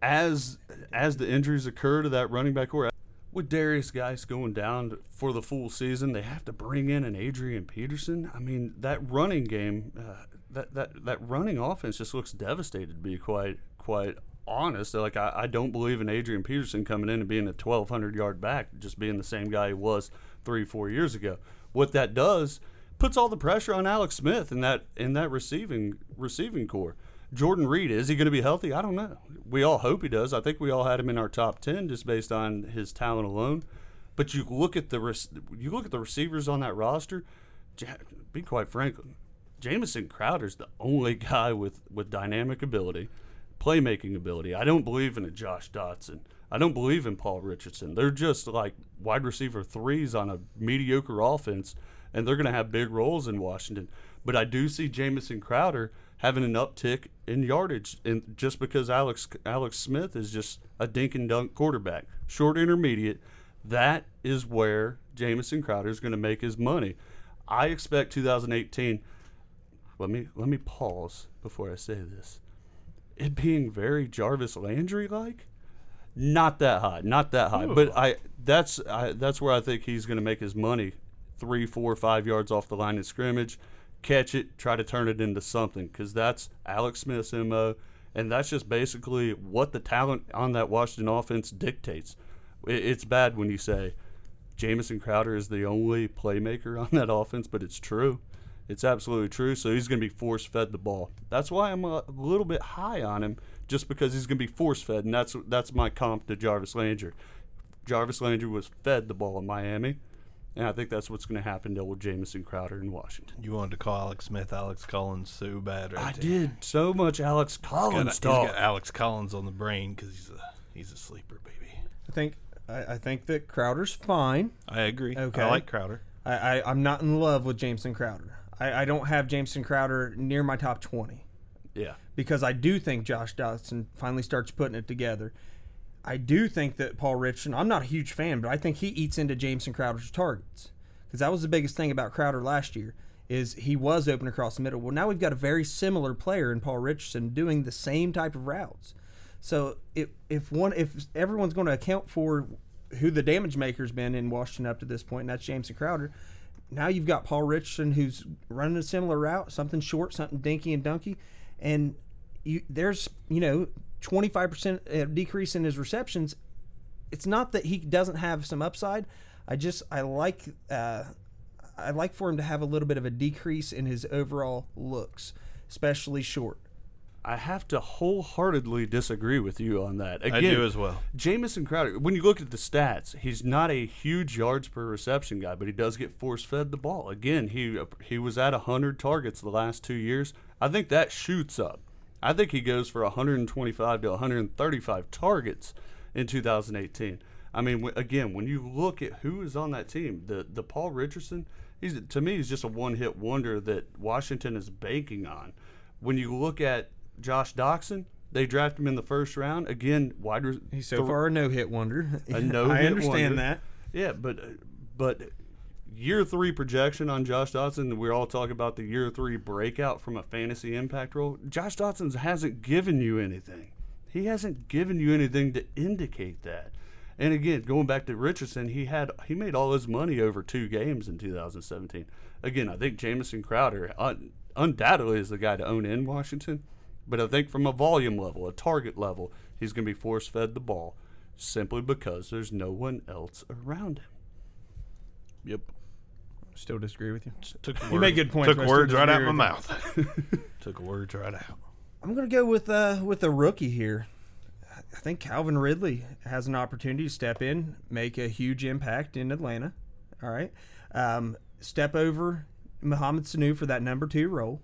As as the injuries occur to that running back corps, with Derrius Guice going down for the full season, they have to bring in an Adrian Peterson. I mean, that running game, uh, that, that that running offense just looks devastated. To be quite quite honest, like I, I don't believe in Adrian Peterson coming in and being a 1,200 yard back, just being the same guy he was three four years ago. What that does puts all the pressure on Alex Smith in that in that receiving receiving corps. Jordan Reed, is he going to be healthy? I don't know. We all hope he does. I think we all had him in our top ten just based on his talent alone. But you look at the you look at the receivers on that roster. Be quite frank, Jamison Crowder's the only guy with with dynamic ability, playmaking ability. I don't believe in a Josh Doctson. I don't believe in Paul Richardson. They're just like wide receiver threes on a mediocre offense, and they're going to have big roles in Washington. But I do see Jamison Crowder having an uptick in yardage, and just because Alex Alex Smith is just a dink and dunk quarterback, short intermediate, that is where Jamison Crowder is going to make his money. I expect 2018. Let me let me pause before I say this. It being very Jarvis Landry like, not that high, not that high. But I that's I, that's where I think he's going to make his money. Three, four, five yards off the line of scrimmage, catch it, try to turn it into something because that's Alex Smith's mo, and that's just basically what the talent on that Washington offense dictates. It's bad when you say Jamison Crowder is the only playmaker on that offense, but it's true. It's absolutely true. So he's going to be force fed the ball. That's why I'm a little bit high on him, just because he's going to be force fed, and that's that's my comp to Jarvis Landry. Jarvis Landry was fed the ball in Miami, and I think that's what's going to happen to old Jamison Crowder in Washington. You wanted to call Alex Smith Alex Collins so bad, right I there. did so much Alex Got, Collins he's talk. got Alex Collins on the brain because he's a he's a sleeper, baby. I think I, I think that Crowder's fine. I agree. Okay. I like Crowder. I, I I'm not in love with Jamison Crowder. I, I don't have Jamison Crowder near my top twenty yeah, because I do think Josh Doctson finally starts putting it together. I do think that Paul Richardson. I'm not a huge fan, but I think he eats into Jamison Crowder's targets because that was the biggest thing about Crowder last year is he was open across the middle. Well, now we've got a very similar player in Paul Richardson doing the same type of routes. So if if one if everyone's going to account for who the damage maker's been in Washington up to this point, and that's Jamison Crowder. Now you've got Paul Richardson who's running a similar route, something short, something dinky and dunky, and you there's you know 25% decrease in his receptions. It's not that he doesn't have some upside. I just I like uh, I like for him to have a little bit of a decrease in his overall looks, especially short. I have to wholeheartedly disagree with you on that. Again, I do as well. Jamison Crowder, when you look at the stats, he's not a huge yards per reception guy, but he does get force fed the ball. Again, he he was at 100 targets the last two years. I think that shoots up. I think he goes for 125 to 135 targets in 2018. I mean, again, when you look at who is on that team, the the Paul Richardson, he's to me he's just a one hit wonder that Washington is banking on. When you look at Josh Doctson, they draft him in the first round. Again, wide. He's so th- far a no hit wonder. a no I understand wonder. that. Yeah, but but year three projection on Josh Doctson. We're all talking about the year three breakout from a fantasy impact role. Josh Doctson hasn't given you anything. He hasn't given you anything to indicate that. And again, going back to Richardson, he had he made all his money over two games in 2017. Again, I think Jamison Crowder un, undoubtedly is the guy to own in Washington. But I think from a volume level, a target level, he's going to be force fed the ball simply because there's no one else around him. Yep. Still disagree with you. Took You make good points, Took but I still words right out disagree my mouth. took words right out. I'm gonna go with uh, with a rookie here. I think Calvin Ridley has an opportunity to step in, make a huge impact in Atlanta. All right, um, step over Mohamed Sanu for that number two role.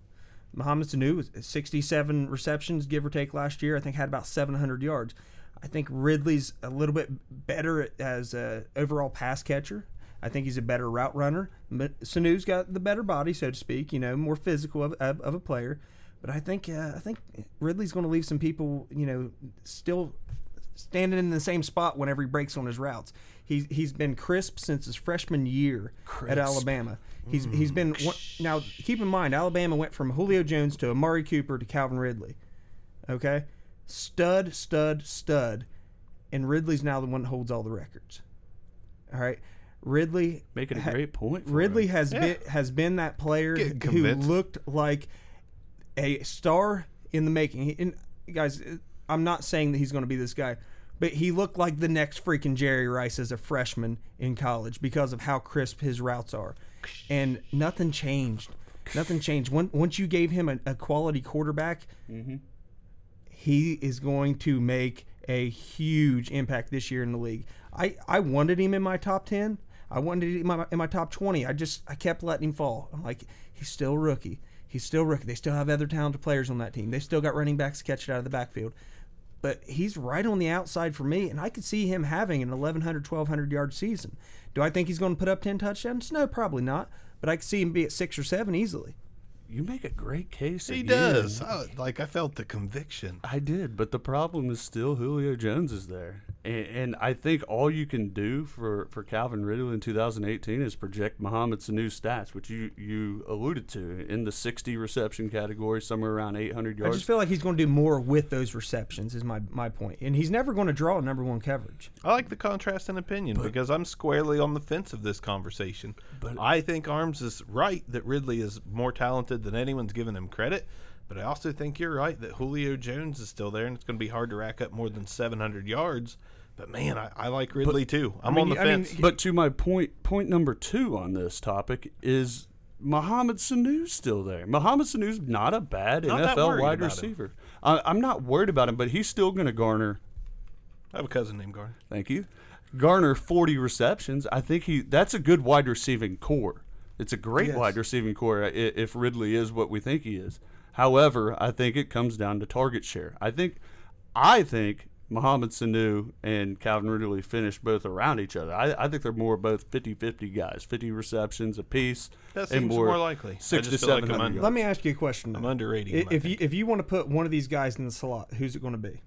Mohamed Sanu was 67 receptions, give or take, last year. I think had about 700 yards. I think Ridley's a little bit better as a overall pass catcher. I think he's a better route runner. But Sanu's got the better body, so to speak. You know, more physical of, of, of a player. But I think uh, I think Ridley's going to leave some people, you know, still standing in the same spot whenever he breaks on his routes. He's he's been crisp since his freshman year at Alabama. He's he's been now. Keep in mind, Alabama went from Julio Jones to Amari Cooper to Calvin Ridley. Okay, stud, stud, stud, and Ridley's now the one that holds all the records. All right, Ridley Making a ha- great point. For Ridley him. has been has been that player who looked like a star in the making. He- And guys, I'm not saying that he's going to be this guy, but he looked like the next freaking Jerry Rice as a freshman in college because of how crisp his routes are, and nothing changed. Nothing changed. When, once you gave him a, a quality quarterback, mm-hmm. he is going to make a huge impact this year in the league. I, I wanted him in my top 10. I wanted him in my, in my top 20. I just I kept letting him fall. I'm like, he's still a rookie. He's still a rookie. They still have other talented players on that team. They still got running backs to catch it out of the backfield. But he's right on the outside for me, and I could see him having an 1,100, 1,200 yard season. Do I think he's going to put up 10 touchdowns? No, probably not. But I could see him be at six or seven easily. You make a great case. He again. does. I, like I felt the conviction. I did, but the problem is still Julio Jones is there, and, and I think all you can do for, for Calvin Ridley in 2018 is project Mohamed Sanu's stats, which you you alluded to in the 60 reception category, somewhere around 800 yards. I just feel like he's going to do more with those receptions. Is my my point, and he's never going to draw number one coverage. I like the contrast in opinion because I'm squarely on the fence of this conversation. But- I think Arms is right that Ridley is more talented than anyone's given him credit. But I also think you're right that Julio Jones is still there, and it's going to be hard to rack up more than 700 yards. But man, I, I like Ridley too. I'm mean, on the I mean, fence. But to my point, point number two on this topic is Mohamed Sanu's still there. Mohamed Sanu's not a bad Not NFL wide receiver. I, I'm not worried about him, but he's still going to garner. I have a cousin named Garner. Thank you. Garner 40 receptions. I think he. That's a good wide receiving corps. It's a great Yes. wide receiving corps if Ridley is what we think he is. However, I think it comes down to target share. I think, I think Mohamed Sanu and Calvin Ridley finished both around each other. I, I think they're more both 50-50 guys, 50 receptions apiece. That and seems more likely. Six to feel like seven under- Let me ask you a question. I'm now. underrating. I- him, If you if you want to put one of these guys in the slot, who's it going to be?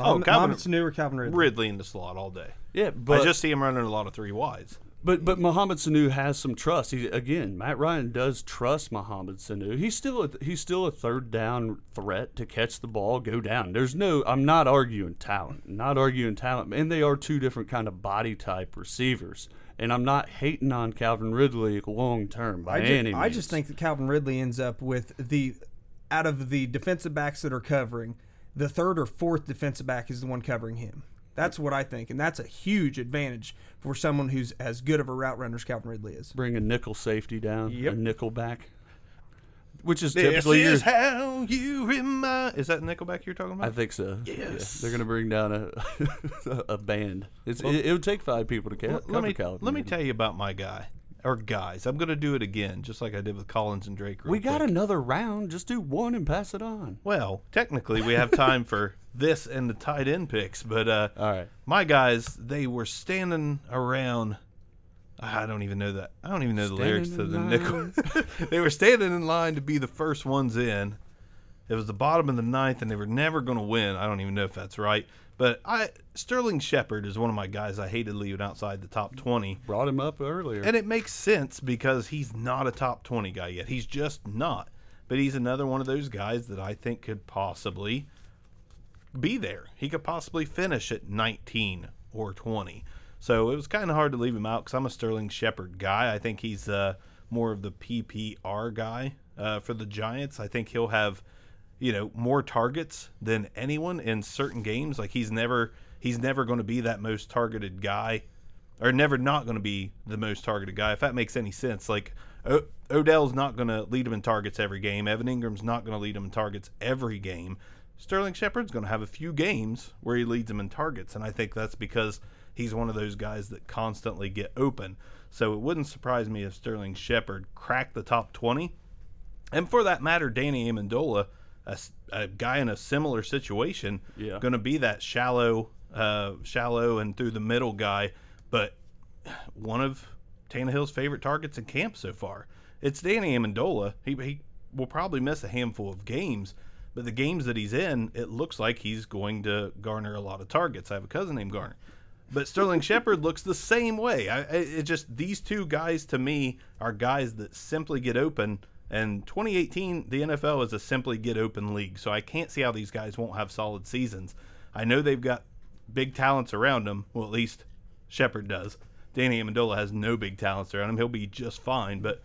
Oh, Mohamed, Calvin- Mohamed Sanu or Calvin Ridley? Ridley in the slot all day. Yeah, but I just see him running a lot of three wides. But but Mohamed Sanu has some trust. He again, Matt Ryan does trust Mohamed Sanu. He's still a, he's still a third down threat to catch the ball, go down. There's no I'm not arguing talent, not arguing talent, and they are two different kind of body type receivers. And I'm not hating on Calvin Ridley long term by I, ju- any means. I just think that Calvin Ridley ends up with the out of the defensive backs that are covering, the third or fourth defensive back is the one covering him. That's what I think, and that's a huge advantage for someone who's as good of a route runner as Calvin Ridley is. bring a nickel safety down, Yep. a nickel back, which is This typically your, is how you remind. Is that Nickelback you're talking about? I think so. Yeah. Yes. they're gonna bring down a a band. It's, it, it would take five people to ca- Well, cover let me Calvin let me Ridley. tell you about my guy or guys. I'm going to do it again, just like I did with Collins and Drake. real We got quick. another round. Just do one and pass it on. Well, technically, we have time for this and the tight end picks, but uh, All right. my guys, they were standing around. I don't even know that. I don't even know the lyrics to the in nickel. they were standing in line to be the first ones in. It was the bottom of the ninth, and they were never going to win. I don't even know if that's right. But I Sterling Shepard is one of my guys. I hated leaving outside the top twenty. Brought him up earlier. And it makes sense because he's not a top 20 guy yet. He's just not. But he's another one of those guys that I think could possibly be there. He could possibly finish at 19 or 20. So it was kind of hard to leave him out because I'm a Sterling Shepard guy. I think he's uh, more of the PPR guy uh, for the Giants. I think he'll have, you know, more targets than anyone in certain games. Like he's never he's never going to be that most targeted guy or never not going to be the most targeted guy, if that makes any sense. Like Odell's not going to lead him in targets every game. Evan Engram's not going to lead him in targets every game. Sterling Shepard's going to have a few games where he leads him in targets, and I think that's because he's one of those guys that constantly get open. So it wouldn't surprise me if Sterling Shepard cracked the top 20. And for that matter, Danny Amendola, a guy in a similar situation, Yeah. going to be that shallow, uh, shallow and through the middle guy, but one of Tannehill's favorite targets in camp so far. It's Danny Amendola. He, he will probably miss a handful of games, but the games that he's in, it looks like he's going to garner a lot of targets. I have a cousin named Garner. But Sterling Shepard looks the same way. I, it just these two guys to me are guys that simply get open. And 2018, the NFL is a simply get open league, so I can't see how these guys won't have solid seasons. I know they've got big talents around them. Well, at least Shepard does. Danny Amendola has no big talents around him. He'll be just fine. But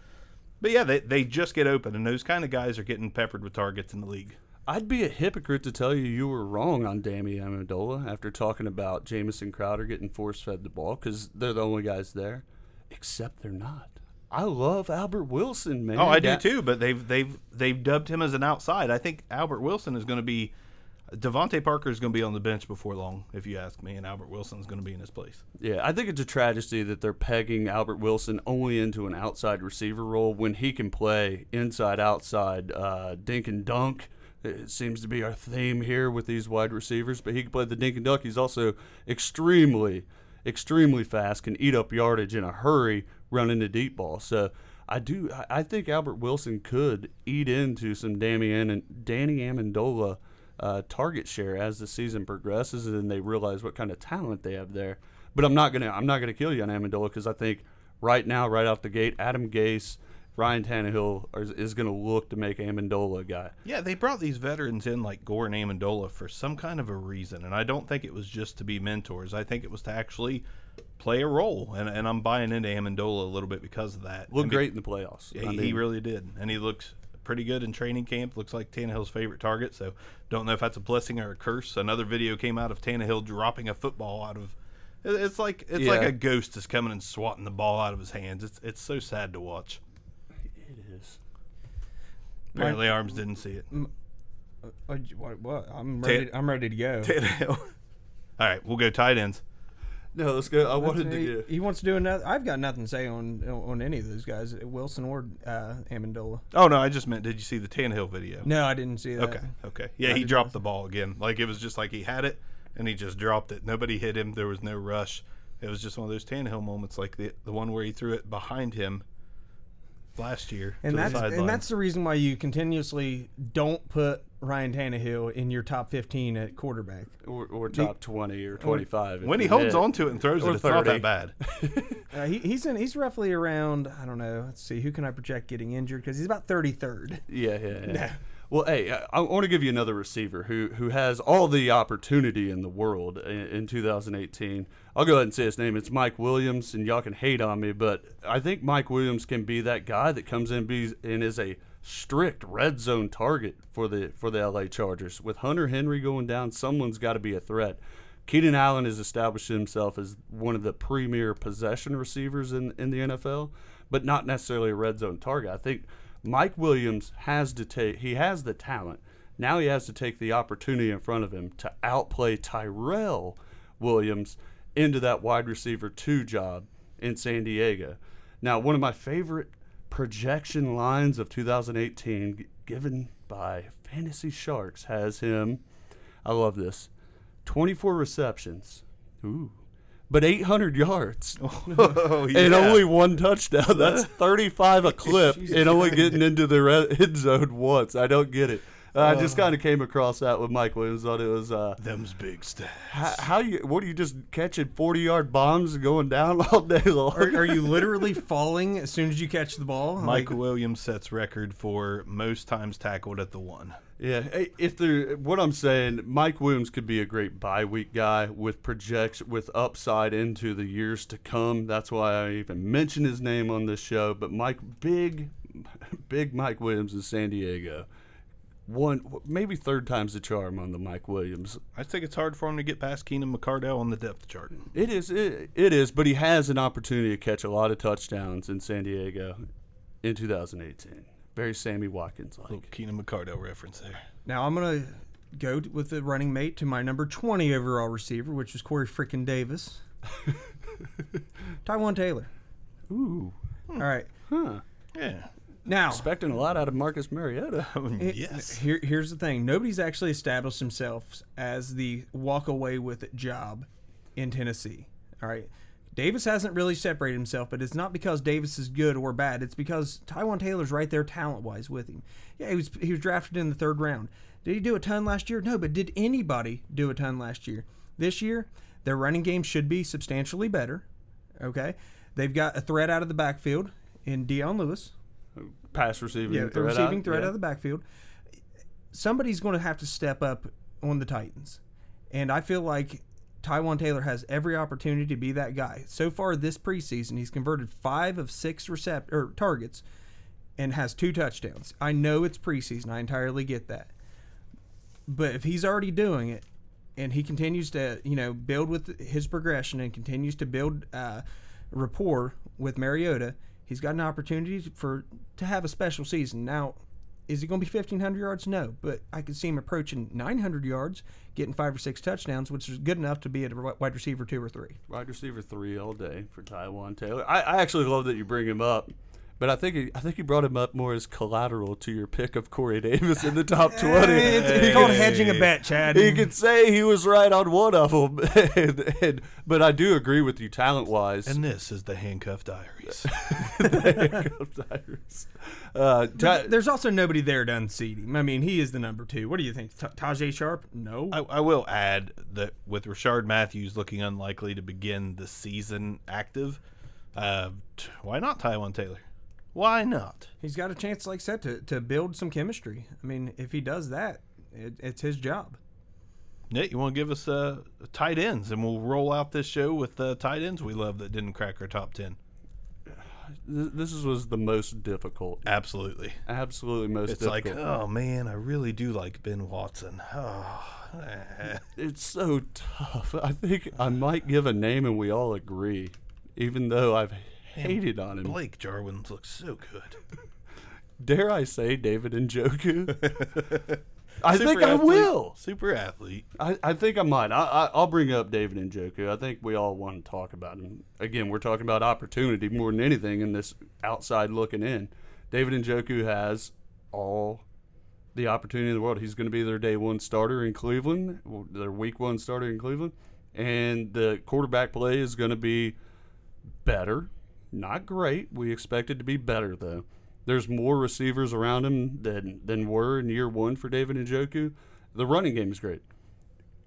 but yeah, they, they just get open, and those kind of guys are getting peppered with targets in the league. I'd be a hypocrite to tell you you were wrong on Danny Amendola after talking about Jamison Crowder getting force fed the ball because they're the only guys there. Except they're not. I love Albert Wilson, man. Oh, I do too. But they've they've they've dubbed him as an outside. I think Albert Wilson is going to be. DeVante Parker is going to be on the bench before long, if you ask me, and Albert Wilson is going to be in his place. Yeah, I think it's a tragedy that they're pegging Albert Wilson only into an outside receiver role when he can play inside, outside, uh, dink and dunk. It seems to be our theme here with these wide receivers, but he can play the dink and dunk. He's also extremely, extremely fast, can eat up yardage in a hurry, running the deep ball. So I do, I- think Albert Wilson could eat into some Damian and Danny Amendola uh, target share as the season progresses, and they realize what kind of talent they have there. But I'm not gonna I'm not gonna kill you on Amendola because I think right now, right out the gate, Adam Gase, Ryan Tannehill are, is going to look to make Amendola a guy. Yeah, they brought these veterans in like Gore and Amendola for some kind of a reason, and I don't think it was just to be mentors. I think it was to actually play a role, and, and I'm buying into Amendola a little bit because of that. Look And be- great in the playoffs. Yeah, I he, mean, he really did, and he looks pretty good in training camp. Looks like Tannehill's favorite target. So don't know if that's a blessing or a curse. Another video came out of Tannehill dropping a football out of It's like it's Yeah. like a ghost is coming and swatting the ball out of his hands. It's it's so sad to watch. It is. Apparently, Arms didn't see it. Uh, What? what? I'm ready. I'm ready to go. Tannehill. All right, we'll go tight ends. No, let's go. I wanted to he, get. he wants to do another. I've got nothing to say on on any of those guys, Wilson or uh, Amendola. Oh no, I just meant did you see the Tannehill video? No, I didn't see that. Okay, okay. Yeah, he dropped the ball again. Like it was just like he had it and he just dropped it. Nobody hit him. There was no rush. It was just one of those Tannehill moments, like the the one where he threw it behind him last year And that's the and that's the reason why you continuously don't put Ryan Tannehill in your top 15 at quarterback. Or, or top 20 or 25. when he holds hit. on to it and throws Or it, it's not that bad. Uh, he, he's in. He's roughly around. I don't know. Let's see. Who can I project getting injured? Because he's about 33rd. Yeah, yeah, yeah. Well, hey, I, I want to give you another receiver who who has all the opportunity in the world in, in 2018. I'll go ahead and say his name. It's Mike Williams, and y'all can hate on me, but I think Mike Williams can be that guy that comes in be, and is a strict red zone target for the for the LA Chargers. With Hunter Henry going down, someone's got to be a threat. Keenan Allen has established himself as one of the premier possession receivers in, in the NFL, but not necessarily a red zone target. I think Mike Williams has to take, he has the talent. Now he has to take the opportunity in front of him to outplay Tyrell Williams into that wide receiver two job in San Diego. Now, one of my favorite projection lines of 2018 g- given by Fantasy Sharks has him, I love this, 24 receptions. Ooh. But 800 yards oh, and only one touchdown. That's 35 a clip and only getting into the red end zone once. I don't get it. Uh, I just kind of came across that with Mike Williams. Thought it was uh, them's big stats. how, how you what are you just catching 40 yard bombs and going down all day long? Are, are you literally falling as soon as you catch the ball? Mike Like, Williams sets record for most times tackled at the one. Yeah, if there, what I'm saying, Mike Williams could be a great bye week guy with projection, with upside into the years to come. That's why I even mentioned his name on this show. But Mike, big, big Mike Williams in San Diego, one maybe third time's the charm on the Mike Williams. I think it's hard for him to get past Keenan McCardell on the depth chart. It is, it, it is, but he has an opportunity to catch a lot of touchdowns in San Diego in 2018. Very Sammy Watkins like. Little Keenan McCardell reference there. now I'm gonna go t- with the running mate to my number 20 overall receiver, which is Corey freaking Davis. Taywan Taylor. Ooh, All right. huh. Yeah. Now, Expecting a lot out of Marcus Mariota. Oh, it- yes. Here, here's the thing: nobody's actually established themselves as the walk away with it job in Tennessee. All right, Davis hasn't really separated himself, but it's not because Davis is good or bad. It's because Taywan Taylor's right there talent wise with him. Yeah, he was he was drafted in the third round. Did he do a ton last year? No, but did anybody do a ton last year? This year, their running game should be substantially better. Okay, they've got a threat out of the backfield in Dion Lewis pass receiving yeah, threat receiving out, threat yeah. out of the backfield. Somebody's going to have to step up on the Titans, and I feel like Taywan Taylor has every opportunity to be that guy. So far this preseason, he's converted five of six recept or targets, and has two touchdowns. I know it's preseason. I entirely get that, but if he's already doing it, and he continues to you know build with his progression and continues to build uh, rapport with Mariota, he's got an opportunity for to have a special season. Now, is he going to be 1,500 yards? No, but I could see him approaching 900 yards, getting five or six touchdowns, which is good enough to be a wide receiver two or three. Wide receiver three all day for Taywan Taylor. I, I actually love that you bring him up, but I think he, I think you brought him up more as collateral to your pick of Corey Davis in the top twenty. It's, it's He called hedging a bet, Chad. He could say he was right on one of them, and, and, but I do agree with you talent wise. And this is the handcuff diaries. the Handcuff Diaries. Uh, Ta- There's also nobody there to unseat him. I mean, he is the number two. What do you think? Ta- Tajae Sharpe? No. I, I will add that with Rishard Matthews looking unlikely to begin the season active, uh, t- why not Taywan Taylor? Why not? He's got a chance, like I said, to, to build some chemistry. I mean, if he does that, it, it's his job. Nate, you want to give us uh, tight ends, and we'll roll out this show with uh, tight ends we love that didn't crack our top ten. Th- this was the most difficult. Absolutely. Absolutely most It's difficult. like, oh man, I really do like Ben Watson. Oh. It's so tough. I think I might give a name and we all agree, even though I've hated on him. Blake Jarwin looks so good. Dare I say David and Njoku? I Super think I will. Super athlete. I, I think I might. I, I, I'll bring up David Njoku. I think we all want to talk about him. Again, we're talking about opportunity more than anything in this outside looking in. David Njoku has all the opportunity in the world. He's going to be their day one starter in Cleveland, their week one starter in Cleveland. And the quarterback play is going to be better. Not great. We expect it to be better, though. There's more receivers around him than, than were in year one for David Njoku. The running game is great.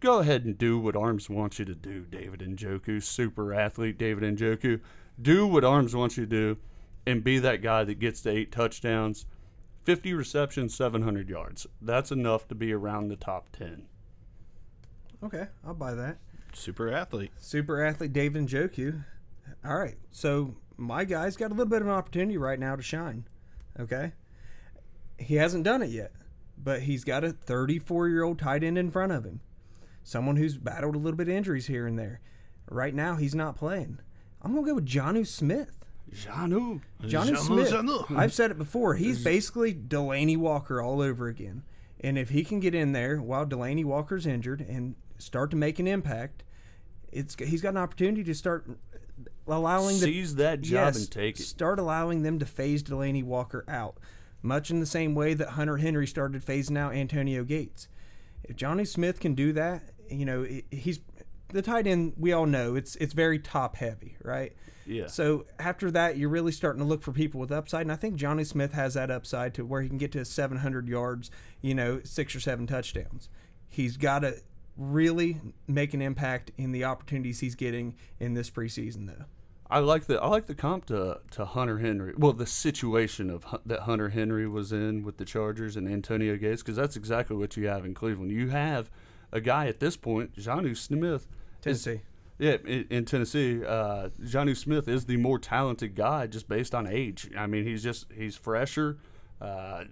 Go ahead and do what Arms wants you to do, David Njoku, super athlete David Njoku. Do what Arms wants you to do and be that guy that gets to eight touchdowns, 50 receptions, 700 yards. That's enough to be around the top 10. Okay, I'll buy that. Super athlete. Super athlete David Njoku. All right, so my guy's got a little bit of an opportunity right now to shine. Okay, he hasn't done it yet, but he's got a 34 year old tight end in front of him, someone who's battled a little bit of injuries here and there. Right now, he's not playing. I'm gonna go with Jonnu Smith. Janu. Janu, Smith. Janu. I've said it before. He's basically Delanie Walker all over again. And if he can get in there while Delanie Walker's injured and start to make an impact, it's he's got an opportunity to start allowing the Seize that job Yes, and take it. Start allowing them to phase Delanie Walker out, much in the same way that Hunter Henry started phasing out Antonio Gates. If Jonnu Smith can do that, you know he's the tight end. We all know it's it's very top heavy, right? Yeah. So after that, you're really starting to look for people with upside, and I think Jonnu Smith has that upside to where he can get to 700 yards, you know, six or seven touchdowns. He's got to really make an impact in the opportunities he's getting in this preseason, though. I like the I like the comp to, to Hunter Henry. Well, the situation of that Hunter Henry was in with the Chargers and Antonio Gates, because that's exactly what you have in Cleveland. You have a guy at this point, Jonnu Smith. is- Tennessee. yeah, in, in Tennessee, uh, Jonnu Smith is the more talented guy just based on age. I mean, he's just he's fresher. Uh,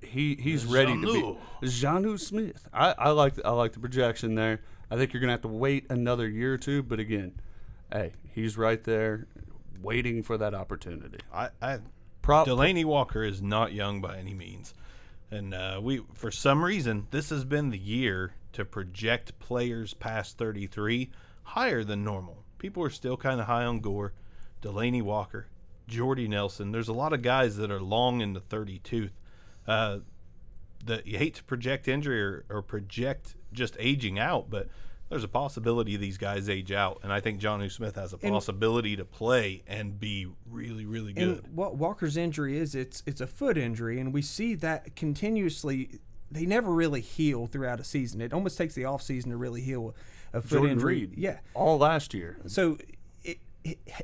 he he's ready to be Jonnu Smith. I, I like the, I like the projection there. I think you're gonna have to wait another year or two, but again, hey, he's right there, waiting for that opportunity. I, I Prop Delanie Walker is not young by any means, and uh, we for some reason this has been the year to project players past 33 higher than normal. People are still kind of high on Gore, Delanie Walker, Jordy Nelson. There's a lot of guys that are long in the 30 tooth. Uh, that you hate to project injury or, or project just aging out, but there's a possibility these guys age out, and I think John Smith has a possibility to play and be really, really good. And what Walker's injury is, it's it's a foot injury, and we see that continuously. They never really heal throughout a season. It almost takes the off season to really heal a foot Jordan injury. Reed. Yeah. all last year. So, i i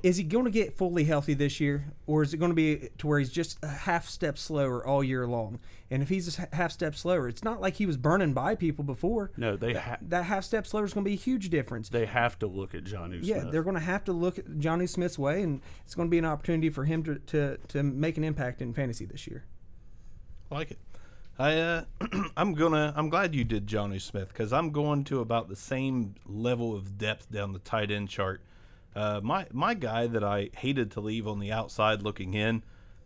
is he going to get fully healthy this year, or is it going to be to where he's just a half step slower all year long? And if he's a half step slower, it's not like he was burning by people before. No, they ha- That half step slower is going to be a huge difference. they have to look at Jonnu Yeah, Smith. they're going to have to look at Jonnu Smith's way, and it's going to be an opportunity for him to, to, to make an impact in fantasy this year. I like it. I uh, I'm gonna I'm glad you did Johnny Smith because I'm going to about the same level of depth down the tight end chart. Uh, my my guy that I hated to leave on the outside looking in,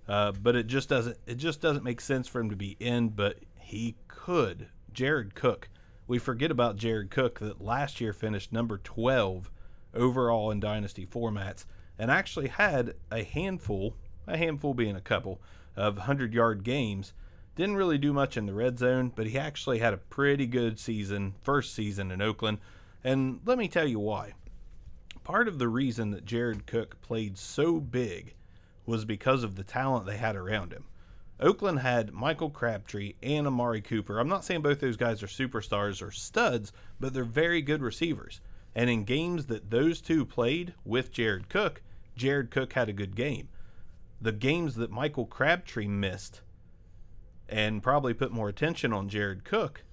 uh, but it just doesn't it just doesn't make sense for him to be in, but he could. Jared Cook. We forget about Jared Cook that last year finished number 12 overall in dynasty formats and actually had a handful, a handful being a couple of 100-yard games. Didn't really do much in the red zone, but he actually had a pretty good season, first season in Oakland. And let me tell you why. Part of the reason that Jared Cook played so big was because of the talent they had around him. Oakland had Michael Crabtree and Amari Cooper. I'm not saying both those guys are superstars or studs, but they're very good receivers. And in games that those two played with Jared Cook, Jared Cook had a good game. The games that Michael Crabtree missed and probably put more attention on Jared Cook,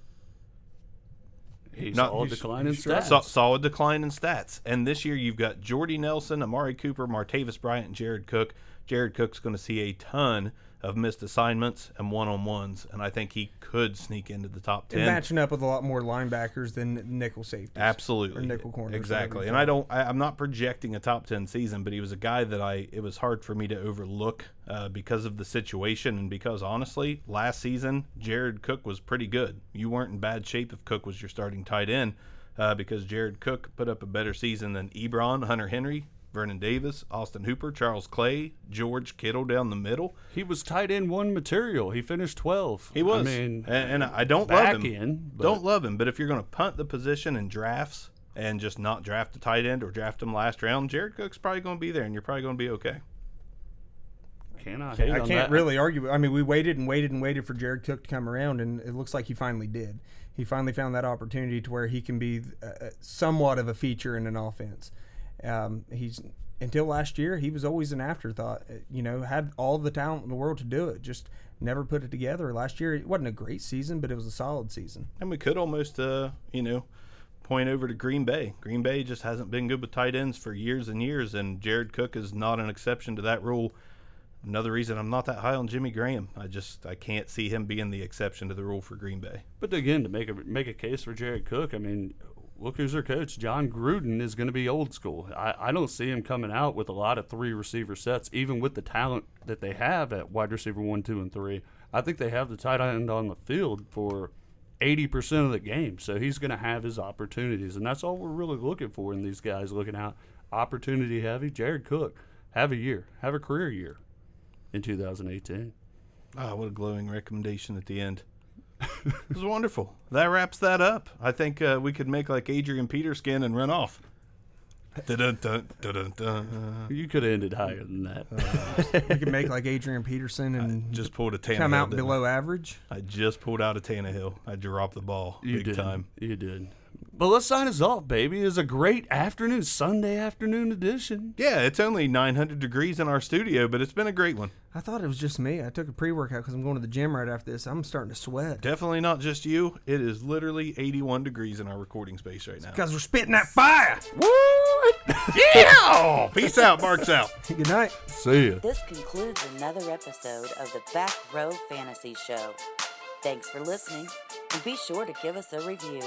Not- he's- decline in stats. saw a decline in stats. And this year you've got Jordy Nelson, Amari Cooper, Martavis Bryant, and Jared Cook. Jared Cook's going to see a ton of missed assignments and one on ones, and I think he could sneak into the top And ten. matching up with a lot more linebackers than nickel safeties. Absolutely, Or nickel corners, exactly. And I don't, I, I'm not projecting a top ten season, but he was a guy that I it was hard for me to overlook uh, because of the situation and because honestly, last season Jared Cook was pretty good. You weren't in bad shape if Cook was your starting tight end uh, because Jared Cook put up a better season than Ebron, Hunter Henry. Vernon Davis, Austin Hooper, Charles Clay, George Kittle down the middle. He was tight end one material. He finished 12. He was. I mean, and, and I don't back love him. in, don't love him. But if you're going to punt the position in drafts and just not draft a tight end or draft him last round, Jared Cook's probably going to be there, and you're probably going to be okay. cannot hate I can't that. really argue. I mean, we waited and waited and waited for Jared Cook to come around, and it looks like he finally did. He finally found that opportunity to where he can be uh, somewhat of a feature in an offense. Um, he's until last year, he was always an afterthought. Uh, You know, had all the talent in the world to do it, just never put it together. Last year, it wasn't a great season, but it was a solid season. And we could almost, uh, you know, point over to Green Bay. Green Bay just hasn't been good with tight ends for years and years, and Jared Cook is not an exception to that rule. Another reason I'm not that high on Jimmy Graham. I just I can't see him being the exception to the rule for Green Bay. But again, to make a make a case for Jared Cook, I mean, who's their coach. Jon Gruden is going to be old school. I, I don't see him coming out with a lot of three receiver sets, even with the talent that they have at wide receiver one, two, and three. I think they have the tight end on the field for eighty percent of the game, so he's going to have his opportunities, and that's all we're really looking for in these guys. Looking out, opportunity heavy. Jared Cook, have a year, have a career year in 2018. Ah, what a glowing recommendation at the end. it was wonderful. That wraps that up. I think uh, we could make like Adrian Peterson and run off. Dun-dun-dun, dun-dun-dun. You could have ended higher than that. You can make like Adrian Peterson and Just pulled a Tannehill. come out didn't I? below average. I just pulled out a Tannehill. I dropped the ball You big did. time. You did. But let's sign us off, baby. It's a great afternoon, Sunday afternoon edition. Yeah, it's only 900 degrees in our studio, but it's been a great one. I thought it was just me. I took a pre workout because I'm going to the gym right after this. I'm starting to sweat. Definitely not just you. It is literally 81 degrees in our recording space right now. Because we're spitting that fire. Woo! Yeah! Peace out, Marks out. Good night. See ya. This concludes another episode of the Back Row Fantasy Show. Thanks for listening, and be sure to give us a review.